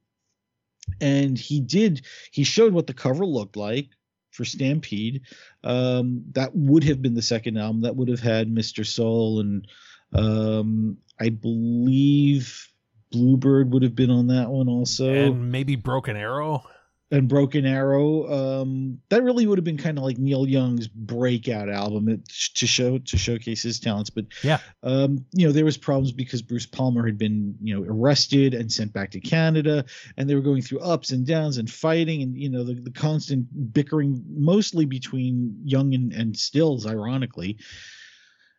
And he did, he showed what the cover looked like for Stampede. Um, that would have been the second album. That would have had Mr. Soul and um, I believe Bluebird would have been on that one also. And maybe Broken Arrow and Broken Arrow. Um, that really would have been kind of like Neil Young's breakout album to show to showcase his talents. But yeah, um, you know there was problems because Bruce Palmer had been you know arrested and sent back to Canada, and they were going through ups and downs and fighting, and you know the, the constant bickering, mostly between Young and, and Stills, ironically.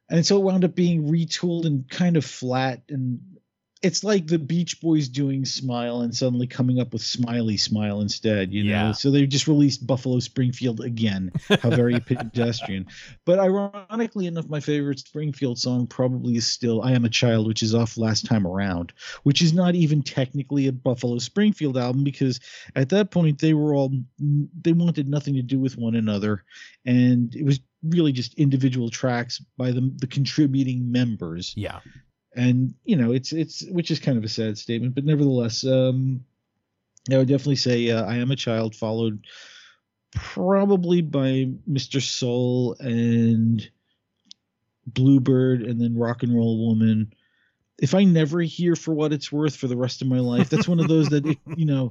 And so it wound up being retooled and kind of flat and it's like the Beach Boys doing Smile and suddenly coming up with Smiley Smile instead, you know. Yeah. So they just released Buffalo Springfield again. How very pedestrian. But ironically enough, my favorite Springfield song probably is still I Am a Child, which is off last time around, which is not even technically a Buffalo Springfield album because at that point they were all they wanted nothing to do with one another and it was really just individual tracks by the the contributing members. Yeah and you know it's it's which is kind of a sad statement, but nevertheless, um, I would definitely say uh, I am a child, followed probably by Mr. Soul and Bluebird, and then Rock and Roll Woman. If I never hear for what it's worth for the rest of my life, that's one of those that it, you know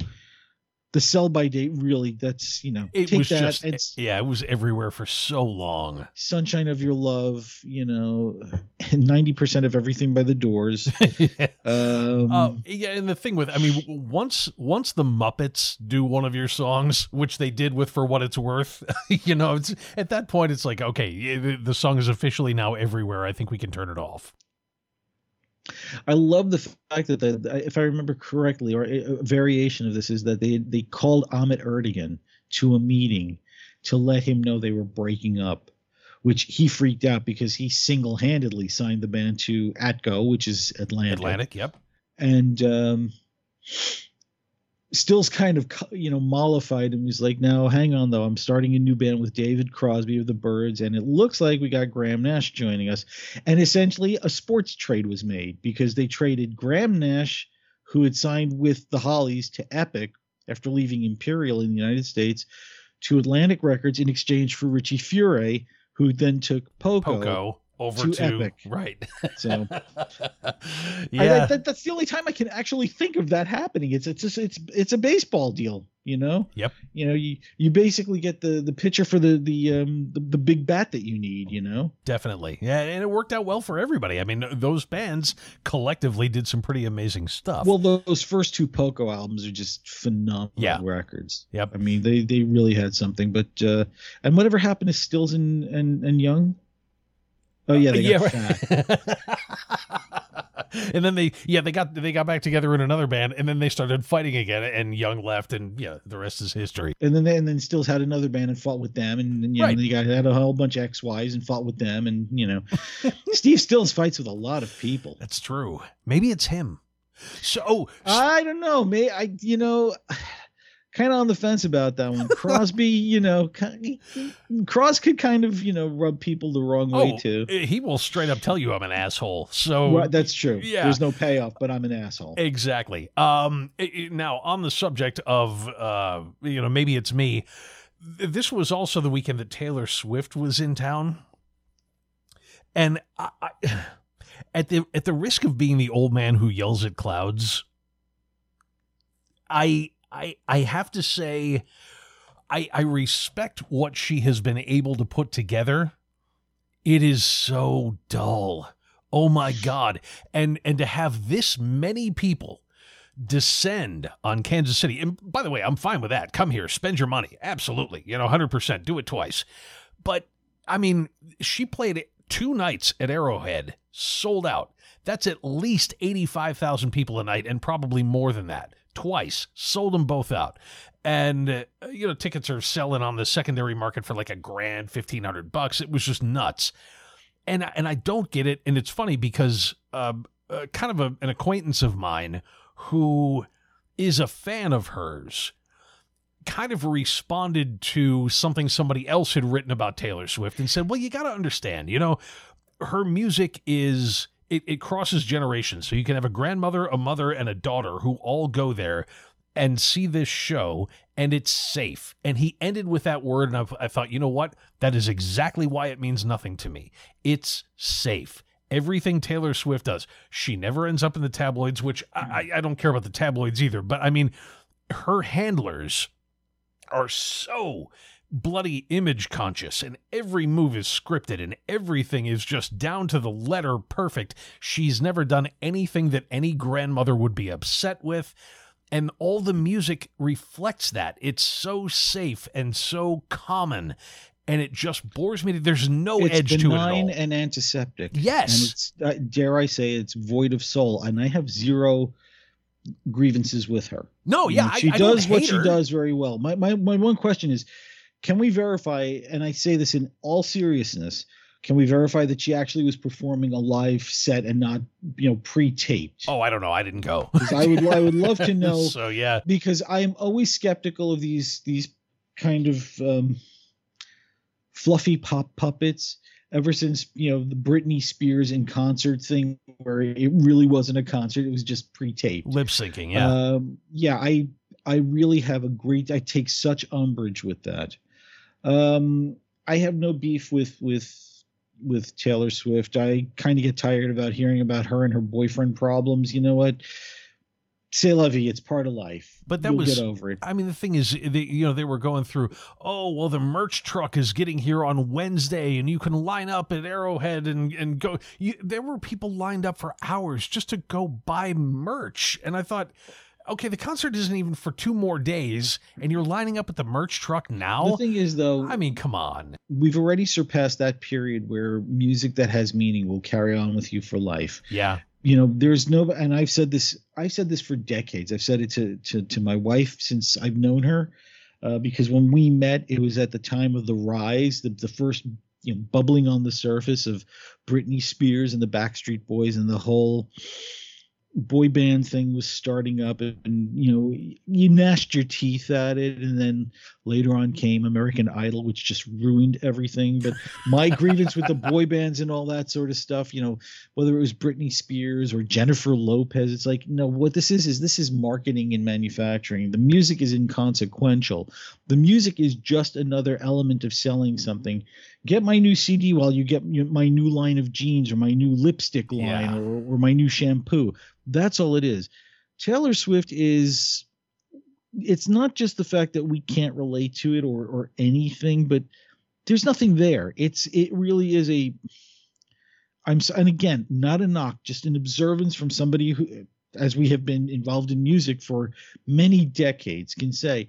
the sell by date really that's you know it was that just yeah it was everywhere for so long. Sunshine of your love you know 90% of everything by the doors. Um, uh, yeah and the thing with i mean once once the muppets do one of your songs which they did with for what it's worth you know it's at that point it's like okay the, the song is officially now everywhere. I think we can turn it off I love the fact that, the, if I remember correctly, or a, variation of this is that they they called Ahmet Ertegun to a meeting to let him know they were breaking up, which he freaked out because he single handedly signed the band to Atco, which is Atlantic. Atlantic, yep. And um, Stills kind of you know mollified him. He's like, "No, hang on though. I'm starting a new band with David Crosby of the Byrds and it looks like we got Graham Nash joining us." And essentially, a sports trade was made because they traded Graham Nash, who had signed with the Hollies, to Epic after leaving Imperial in the United States, to Atlantic Records in exchange for Richie Furay, who then took Poco. Poco over to, to Epic. Right. So yeah, I, that, that's the only time I can actually think of that happening. It's it's just, it's it's a baseball deal, you know. Yep. You know, you you basically get the the pitcher for the the um the, the big bat that you need, you know. Definitely. Yeah, and it worked out well for everybody. I mean, those bands collectively did some pretty amazing stuff. Well, those first two Poco albums are just phenomenal yeah. records. Yep. I mean, they they really had something. But uh and whatever happened to Stills and and, and Young Oh yeah, they got yeah. and then they yeah they got they got back together in another band and then they started fighting again and Young left and yeah the rest is history. And then they, and then Stills had another band and fought with them and, and you right. know they got had a whole bunch of X Ys and fought with them and you know Steve Stills fights with a lot of people. That's true. Maybe it's him. So oh, I don't know. May I you know kind of on the fence about that one. Crosby, you know, Cross could kind of, you know, rub people the wrong way oh, too. He will straight up tell you I'm an asshole. So right, that's true. Yeah, there's no payoff, but I'm an asshole. Exactly. Um, now on the subject of, uh, you know, maybe it's me. This was also the weekend that Taylor Swift was in town, and I, I, at the at the risk of being the old man who yells at clouds, I I I have to say I, I respect what she has been able to put together. It is so dull. Oh my God. And and to have this many people descend on Kansas City. And by the way, I'm fine with that. Come here, spend your money. Absolutely. You know, 100%. Do it twice. But I mean, she played two nights at Arrowhead, sold out. That's at least 85,000 people a night and probably more than that. Twice, sold them both out. And uh, you know, tickets are selling on the secondary market for like a grand, 1500 bucks. It was just nuts. And and I don't get it and it's funny because uh, uh, kind of a, an acquaintance of mine who is a fan of hers kind of responded to something somebody else had written about Taylor Swift and said, "Well, you got to understand, you know, her music is it, it crosses generations. So you can have a grandmother, a mother, and a daughter who all go there and see this show, and it's safe." And he ended with that word, and I, I thought, you know what? That is exactly why it means nothing to me. It's safe everything Taylor Swift does. She never ends up in the tabloids, which I, I, don't care about the tabloids either. But I mean, her handlers are so bloody image conscious and every move is scripted and everything is just down to the letter perfect. She's never done anything that any grandmother would be upset with. And all the music reflects that. It's so safe and so common. And it just bores me. There's no it's edge to it. benign and antiseptic. Yes. And it's, uh, dare I say, it's void of soul. And I have zero grievances with her. No, yeah, she I, I does what her. she does very well. My, my my one question is, can we verify? And I say this in all seriousness. Can we verify that she actually was performing a live set and not, you know, pre-taped? Oh, I don't know. I didn't go. I would I would love to know. so yeah, because I am always skeptical of these these kind of um, fluffy pop puppets ever since you know the Britney Spears in concert thing, where it really wasn't a concert; it was just pre-taped, lip syncing. Yeah, um, yeah. I I really have a great. I take such umbrage with that. Um, I have no beef with with with Taylor Swift. I kind of get tired about hearing about her and her boyfriend problems. You know what? say lovey, it's part of life but that You'll was get over it i mean the thing is they, you know they were going through oh well the merch truck is getting here on wednesday and you can line up at arrowhead and and go you, there were people lined up for hours just to go buy merch and i thought okay the concert isn't even for two more days and you're lining up at the merch truck now? The thing is though i mean come on. we've already surpassed that period where music that has meaning will carry on with you for life. Yeah. You know there's no and i've said this i've said this for decades. I've said it to to, to my wife since i've known her uh, because when we met it was at the time of the rise the, the first you know bubbling on the surface of britney spears and the backstreet boys and the whole boy band thing was starting up and you know you gnashed your teeth at it. And then later on came american idol which just ruined everything. But my grievance with the boy bands and all that sort of stuff you know whether it was britney spears or jennifer lopez it's like no what this is is this is marketing and manufacturing. The music is inconsequential. The music is just another element of selling something. Get my new cd while you get my new line of jeans or my new lipstick line Yeah. or, or my new shampoo that's all it is. Taylor Swift is it's not just the fact that we can't relate to it or or anything, but there's nothing there. It's it really is a I'm and again, not a knock, just an observance from somebody who as we have been involved in music for many decades can say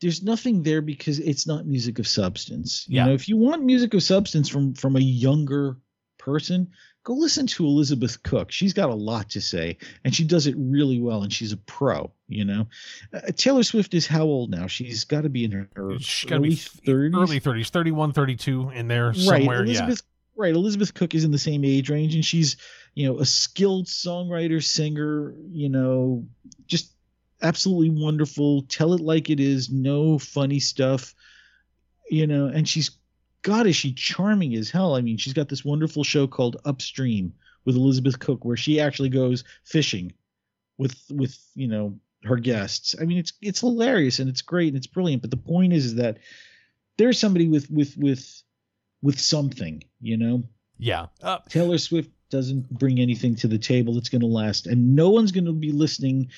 there's nothing there because it's not music of substance. You Yeah. know, if you want music of substance from from a younger person, go listen to Elizabeth Cook. She's got a lot to say, and she does it really well, and she's a pro. You know, uh, Taylor Swift is how old now? She's got to be in her, her early be thirties, early 30s 31 32 in there right? somewhere yeah Elizabeth, right? Elizabeth Cook is in the same age range, and she's you know a skilled songwriter, singer. You know, just absolutely wonderful. Tell it like it is. No funny stuff. You know, and she's God, is she charming as hell? I mean, she's got this wonderful show called Upstream with Elizabeth Cook, where she actually goes fishing with with you know her guests. I mean, it's it's hilarious and it's great and it's brilliant. But the point is, is that there's somebody with with with with something, you know. yeah uh, Taylor Swift doesn't bring anything to the table that's going to last, and no one's going to be listening.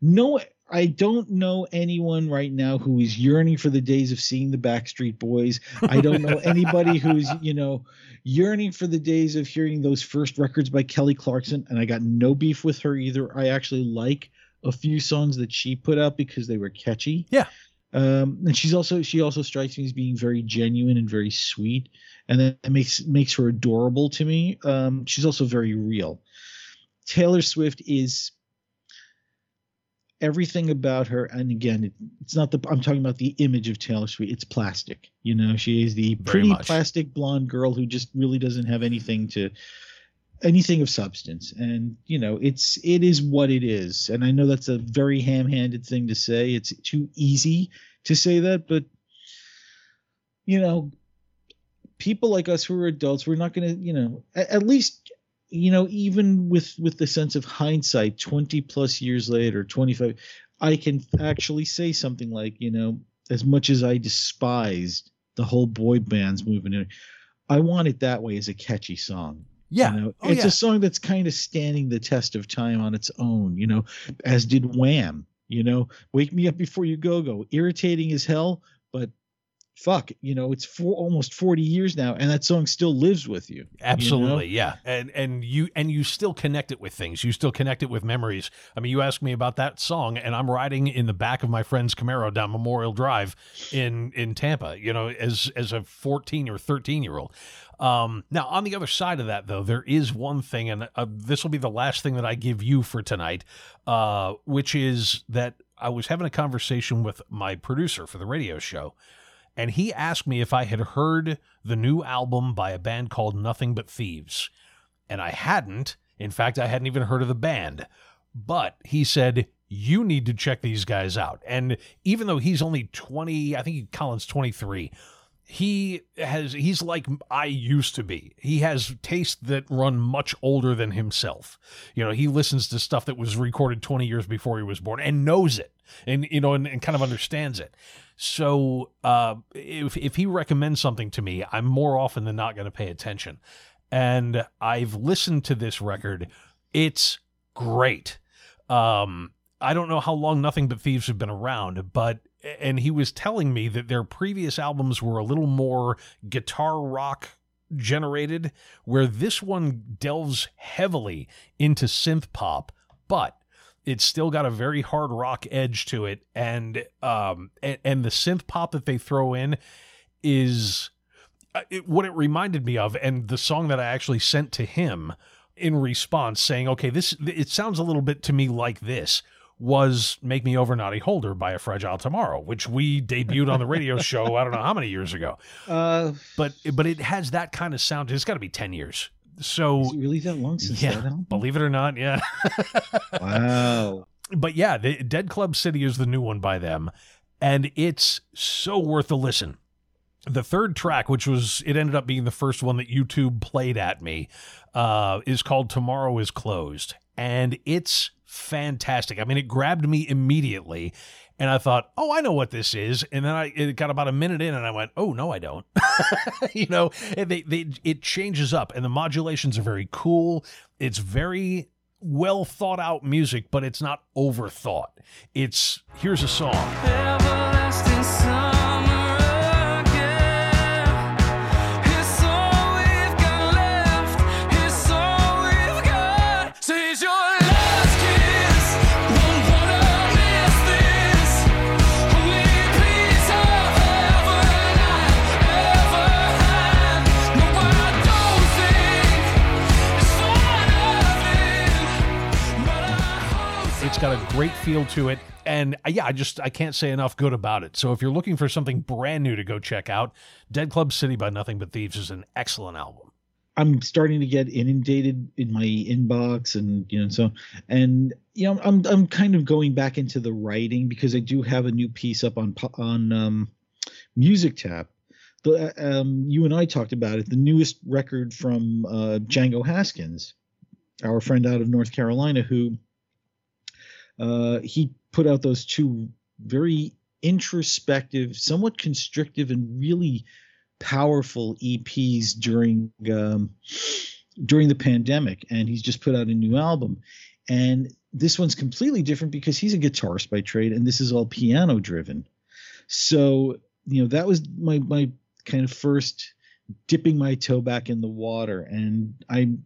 No, I don't know anyone right now who is yearning for the days of seeing the Backstreet Boys. I don't know anybody who's, you know, yearning for the days of hearing those first records by Kelly Clarkson. And I got no beef with her either. I actually like a few songs that she put out because they were catchy. Yeah. Um, and she's also she also strikes me as being very genuine and very sweet, and that makes makes her adorable to me. Um, she's also very real. Taylor Swift is everything about her and again it, it's not the i'm talking about the image of taylor swift it's plastic you know she is the pretty plastic blonde girl who just really doesn't have anything to anything of substance and you know it's it is what it is and i know that's a very ham-handed thing to say it's too easy to say that but you know people like us who are adults we're not going to you know at, at least you know even with with the sense of hindsight 20 plus years later 25 i can actually say something like you know as much as i despised the whole boy bands movement i want it that way as a catchy song yeah you know? oh, it's yeah. a song that's kind of standing the test of time on its own you know as did wham you know wake me up before you go go irritating as hell but fuck, you know, it's for almost 40 years now and that song still lives with you. Absolutely, you know? yeah. And and you and you still connect it with things. You still connect it with memories. I mean, you asked me about that song and I'm riding in the back of my friend's Camaro down Memorial Drive in in Tampa, you know, as as a 14 or 13 year old. Um, now, on the other side of that, though, there is one thing, and uh, this will be the last thing that I give you for tonight, uh, which is that I was having a conversation with my producer for the radio show, and he asked me if I had heard the new album by a band called Nothing But Thieves. And I hadn't. In fact, I hadn't even heard of the band. But he said, You need to check these guys out. And even though he's only 20, I think Colin's 23, he has he's like I used to be. He has tastes that run much older than himself. You know, he listens to stuff that was recorded 20 years before he was born and knows it and you know and, and kind of understands it. So uh, if if he recommends something to me, I'm more often than not going to pay attention. And I've listened to this record. It's great. Um, I don't know how long Nothing But Thieves have been around, but and he was telling me that their previous albums were a little more guitar rock generated, where this one delves heavily into synth pop, but it's still got a very hard rock edge to it, and um, and, and the synth pop that they throw in is uh, it, what it reminded me of, and the song that I actually sent to him in response, saying, "Okay, this it sounds a little bit to me like this." was Make Me Over Naughty Holder by A Fragile Tomorrow, which we debuted on the radio show, I don't know how many years ago. Uh, but but it has that kind of sound. It's got to be 10 years. So really that long since yeah, that believe it or not, yeah. wow. But yeah, the Dead Club City is the new one by them, and it's so worth a listen. The third track, which was it ended up being the first one that YouTube played at me, uh, is called Tomorrow is Closed. And it's fantastic. I mean, it grabbed me immediately, and I thought, "Oh, I know what this is." And then I it got about a minute in, and I went, "Oh no, I don't." you know, they they it changes up, and the modulations are very cool. It's very well thought out music, but it's not overthought. It's here's a song. It's got a great feel to it and uh, yeah i just i can't say enough good about it so if you're looking for something brand new to go check out dead club city by nothing but thieves is an excellent album I'm starting to get inundated in my inbox and you know so and you know I'm I'm kind of going back into the writing because I do have a new piece up on on um, Music Tap. The um, you and I talked about it. The newest record from uh, Django Haskins, our friend out of North Carolina, who uh, he put out those two very introspective, somewhat constrictive, and really powerful EPs during um, during the pandemic, and he's just put out a new album. And this one's completely different because he's a guitarist by trade, and this is all piano driven. So you know that was my my kind of first dipping my toe back in the water, and I'm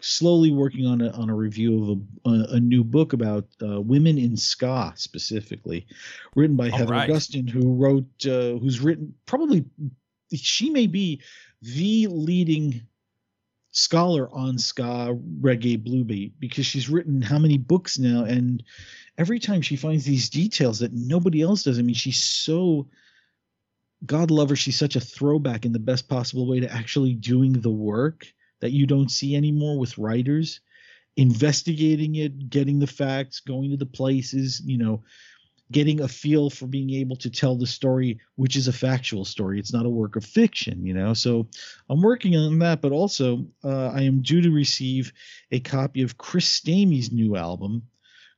slowly working on a on a review of a, a, new book about uh, women in ska specifically, written by All Heather right. Augustyn, who wrote uh, who's written probably she may be the leading scholar on ska reggae blue beat because she's written how many books now and every time she finds these details that nobody else does i mean she's so god love her she's such a throwback in the best possible way to actually doing the work that you don't see anymore with writers investigating it getting the facts going to the places you know getting a feel for being able to tell the story which is a factual story. It's not a work of fiction you know? So i'm working on that but also uh, i am due to receive a copy of chris stamey's new album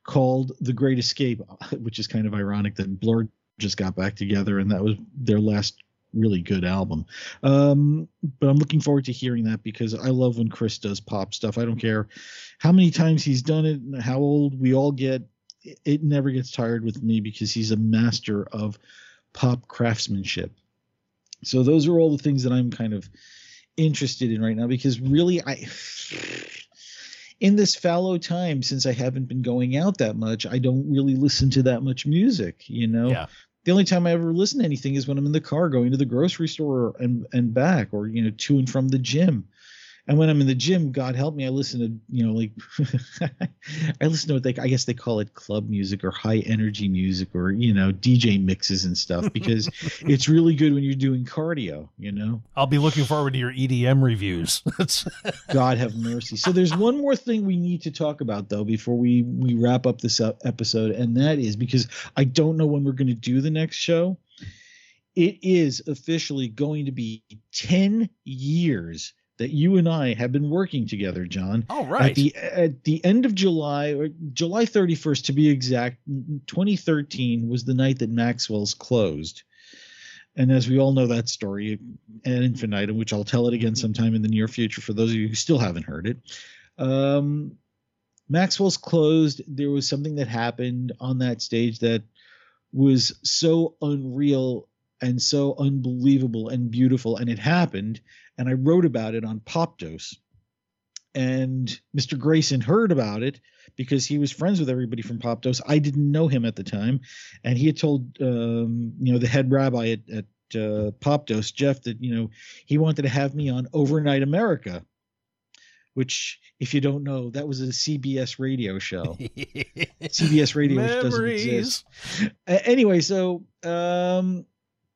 called the great escape which is kind of ironic that blur just got back together and that was their last really good album um, but i'm looking forward to hearing that because i love when chris does pop stuff i don't care how many times he's done it and how old we all get it- never gets tired with me because he's a master of pop craftsmanship. So those are all the things that I'm kind of interested in right now because really I in this fallow time since I haven't been going out that much, I don't really listen to that much music, you know. Yeah. The only time I ever listen to anything is when I'm in the car going to the grocery store and and back or you know to and from the gym. And when I'm in the gym, God help me, I listen to you know like I listen to what they I guess they call it club music or high energy music or you know DJ mixes and stuff because it's really good when you're doing cardio, you know. I'll be looking forward to your EDM reviews. God have mercy. So there's one more thing we need to talk about though before we we wrap up this uh, episode and that is because I don't know when we're going to do the next show. It is officially going to be 10 years that you and I have been working together, Jon. all right. At the at the end of July or July 31st to be exact, 2013 was the night that Maxwell's closed. And as we all know that story, an infinitum, which I'll tell it again sometime in the near future for those of you who still haven't heard it. Um, Maxwell's closed. There was something that happened on that stage that was so unreal and so unbelievable and beautiful, and it happened. And I wrote about it on Popdose and Mr. Grayson heard about it because he was friends with everybody from Popdose. I didn't know him at the time, and he had told um, you know the head rabbi at, at uh, Popdose, Jeff, that you know he wanted to have me on Overnight America, which, if you don't know, that was a CBS radio show. CBS radio doesn't exist. A- anyway, so um,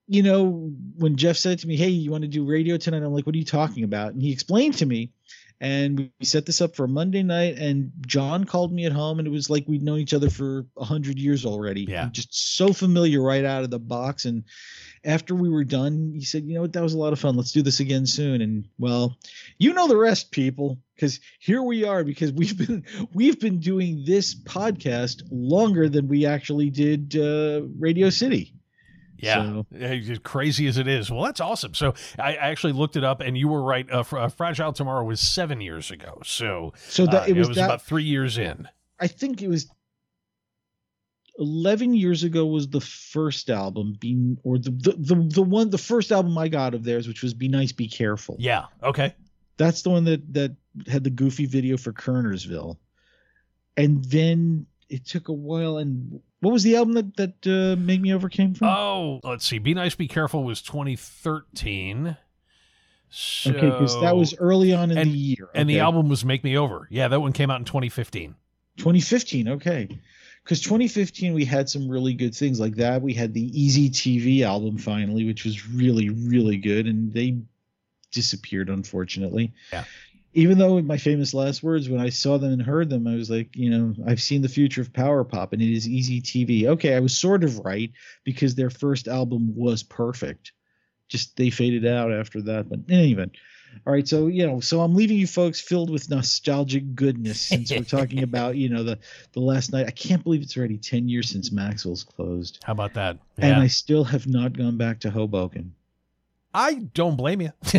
you know, when Jeff said to me, "Hey, you want to do radio tonight?" I'm like, "What are you talking about?" And he explained to me, and we set this up for Monday night. And Jon called me at home, and it was like we'd known each other for a hundred years already. Yeah. just so familiar right out of the box. And after we were done, he said, "You know what? That was a lot of fun. Let's do this again soon." And well, you know the rest, people, because here we are. Because we've been we've been doing this podcast longer than we actually did uh, Radio City. Yeah, So- as crazy as it is. Well, that's awesome. So I, actually looked it up, and you were right. Uh, uh, Fragile Tomorrow was seven years ago. So So that uh, it was, that. about three years in. I think it was eleven years ago was the first album, be or the, the the the one the first album I got of theirs, which was "Be Nice, Be Careful." Yeah. Okay. That's the one that that had the goofy video for Kernersville, and then it took a while. And what was the album that that uh, Make Me Over came from? Oh, let's see. Be nice, be careful was 2013. So, okay, because that was early on in and- the year, and the album was Make Me Over. Yeah, that one came out in 2015. 2015 okay because 2015 we had some really good things like that we had the easy tv album finally which was really really good and they disappeared unfortunately Yeah. Even though my famous last words when i saw them and heard them i was like you know i've seen the future of power pop and it is easy tv okay i was sort of right because their first album was perfect just they faded out after that but in any event all right, so you know, so I'm leaving you folks filled with nostalgic goodness since we're talking about you know the the last night. I can't believe it's already ten years since Maxwell's closed, How about that? and I still have not gone back to Hoboken. I don't blame you.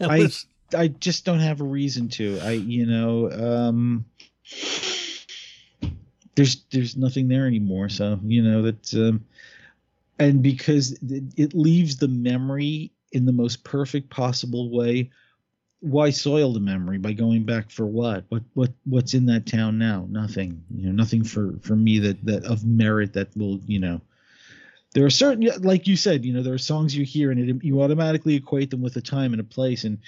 I I just don't have a reason to. I you know um there's there's nothing there anymore. So you know that, um, and because it, it leaves the memory in the most perfect possible way. Why soil the memory by going back for what? What what what's in that town now? Nothing. You know, nothing for for me that that of merit that will you know there are certain like you said you know there are songs you hear and it, you automatically equate them with a time and a place. And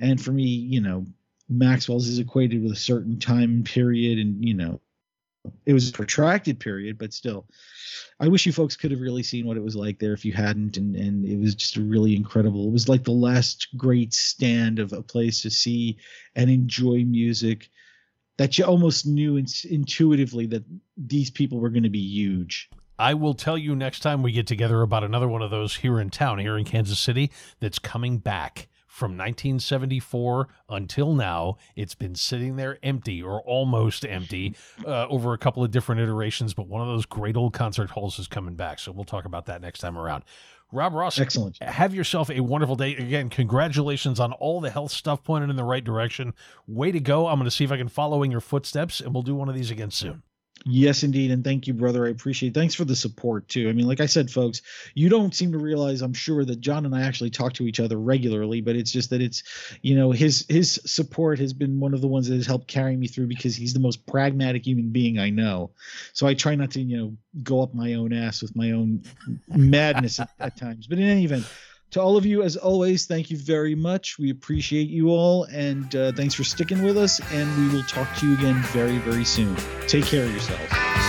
and for me you know maxwell's is equated with a certain time period and you know it was a protracted period but still i wish you folks could have really seen what it was like there if you hadn't. And and it was just really incredible it was like the last great stand of a place to see and enjoy music that you almost knew in, intuitively that these people were going to be huge I will tell you next time we get together about another one of those here in town, here in Kansas City, that's coming back from 1974 until now. It's been sitting there empty or almost empty uh, over a couple of different iterations, but one of those great old concert halls is coming back. So we'll talk about that next time around. Rob Ross, excellent. Have yourself a wonderful day. Again, congratulations on all the health stuff pointed in the right direction. Way to go. I'm going to see if I can follow in your footsteps, and we'll do one of these again soon. Yes, indeed. And thank you, brother. I appreciate it. Thanks for the support, too. I mean, like I said, folks, you don't seem to realize, I'm sure, that Jon and I actually talk to each other regularly, but it's just that it's, you know, his his support has been one of the ones that has helped carry me through because he's the most pragmatic human being I know. So I try not to, you know, go up my own ass with my own madness at, at times. But in any event, to all of you, as always, thank you very much. We appreciate you all, and uh, thanks for sticking with us. And we will talk to you again very, very soon. Take care of yourselves.